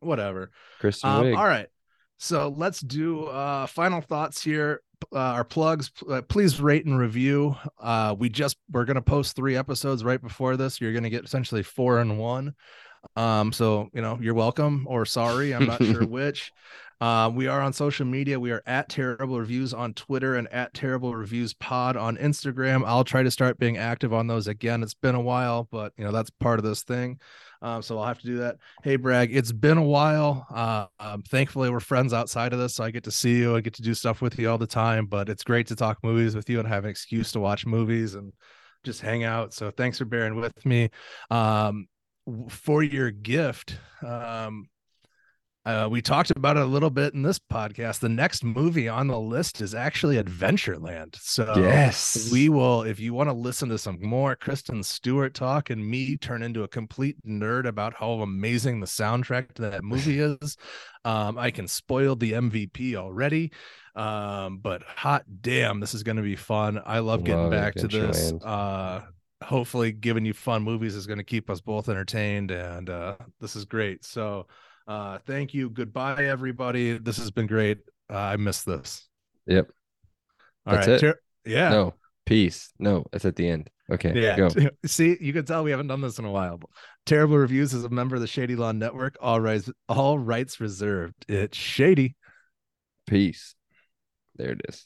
whatever. Kristen Um, all right. So let's do uh final thoughts here. Uh, our plugs. Uh, please rate and review. Uh, we just we're gonna post three episodes right before this. You're gonna get essentially four and one. Um, so you know you're welcome or sorry. I'm not sure which. Uh, we are on social media. We are at Terrible Reviews on Twitter and at Terrible Reviews Pod on Instagram. I'll try to start being active on those again. It's been a while, but you know that's part of this thing. Um, so I'll have to do that. Hey, Bragg, it's been a while. Uh, um, thankfully, we're friends outside of this, so I get to see you. I get to do stuff with you all the time. But it's great to talk movies with you and have an excuse to watch movies and just hang out. So thanks for bearing with me. Um, for your gift, um, uh, we talked about it a little bit in this podcast. The next movie on the list is actually Adventureland. So yes, we will, if you want to listen to some more Kristen Stewart talk and me turn into a complete nerd about how amazing the soundtrack to that movie is, um, I can spoil the MVP already. Um, but hot damn, this is going to be fun. I love getting Love back to this. Uh, hopefully, giving you fun movies is going to keep us both entertained, and uh, this is great. So, uh, thank you. Goodbye, everybody. This has been great. Uh, I missed this. Yep. All That's right. Ter- yeah. No, peace. No, it's at the end. Okay, Yeah. go. See, you can tell we haven't done this in a while. Terrible Reviews is a member of the Shady Law Network. All rights, all rights reserved. It's shady. Peace. There it is.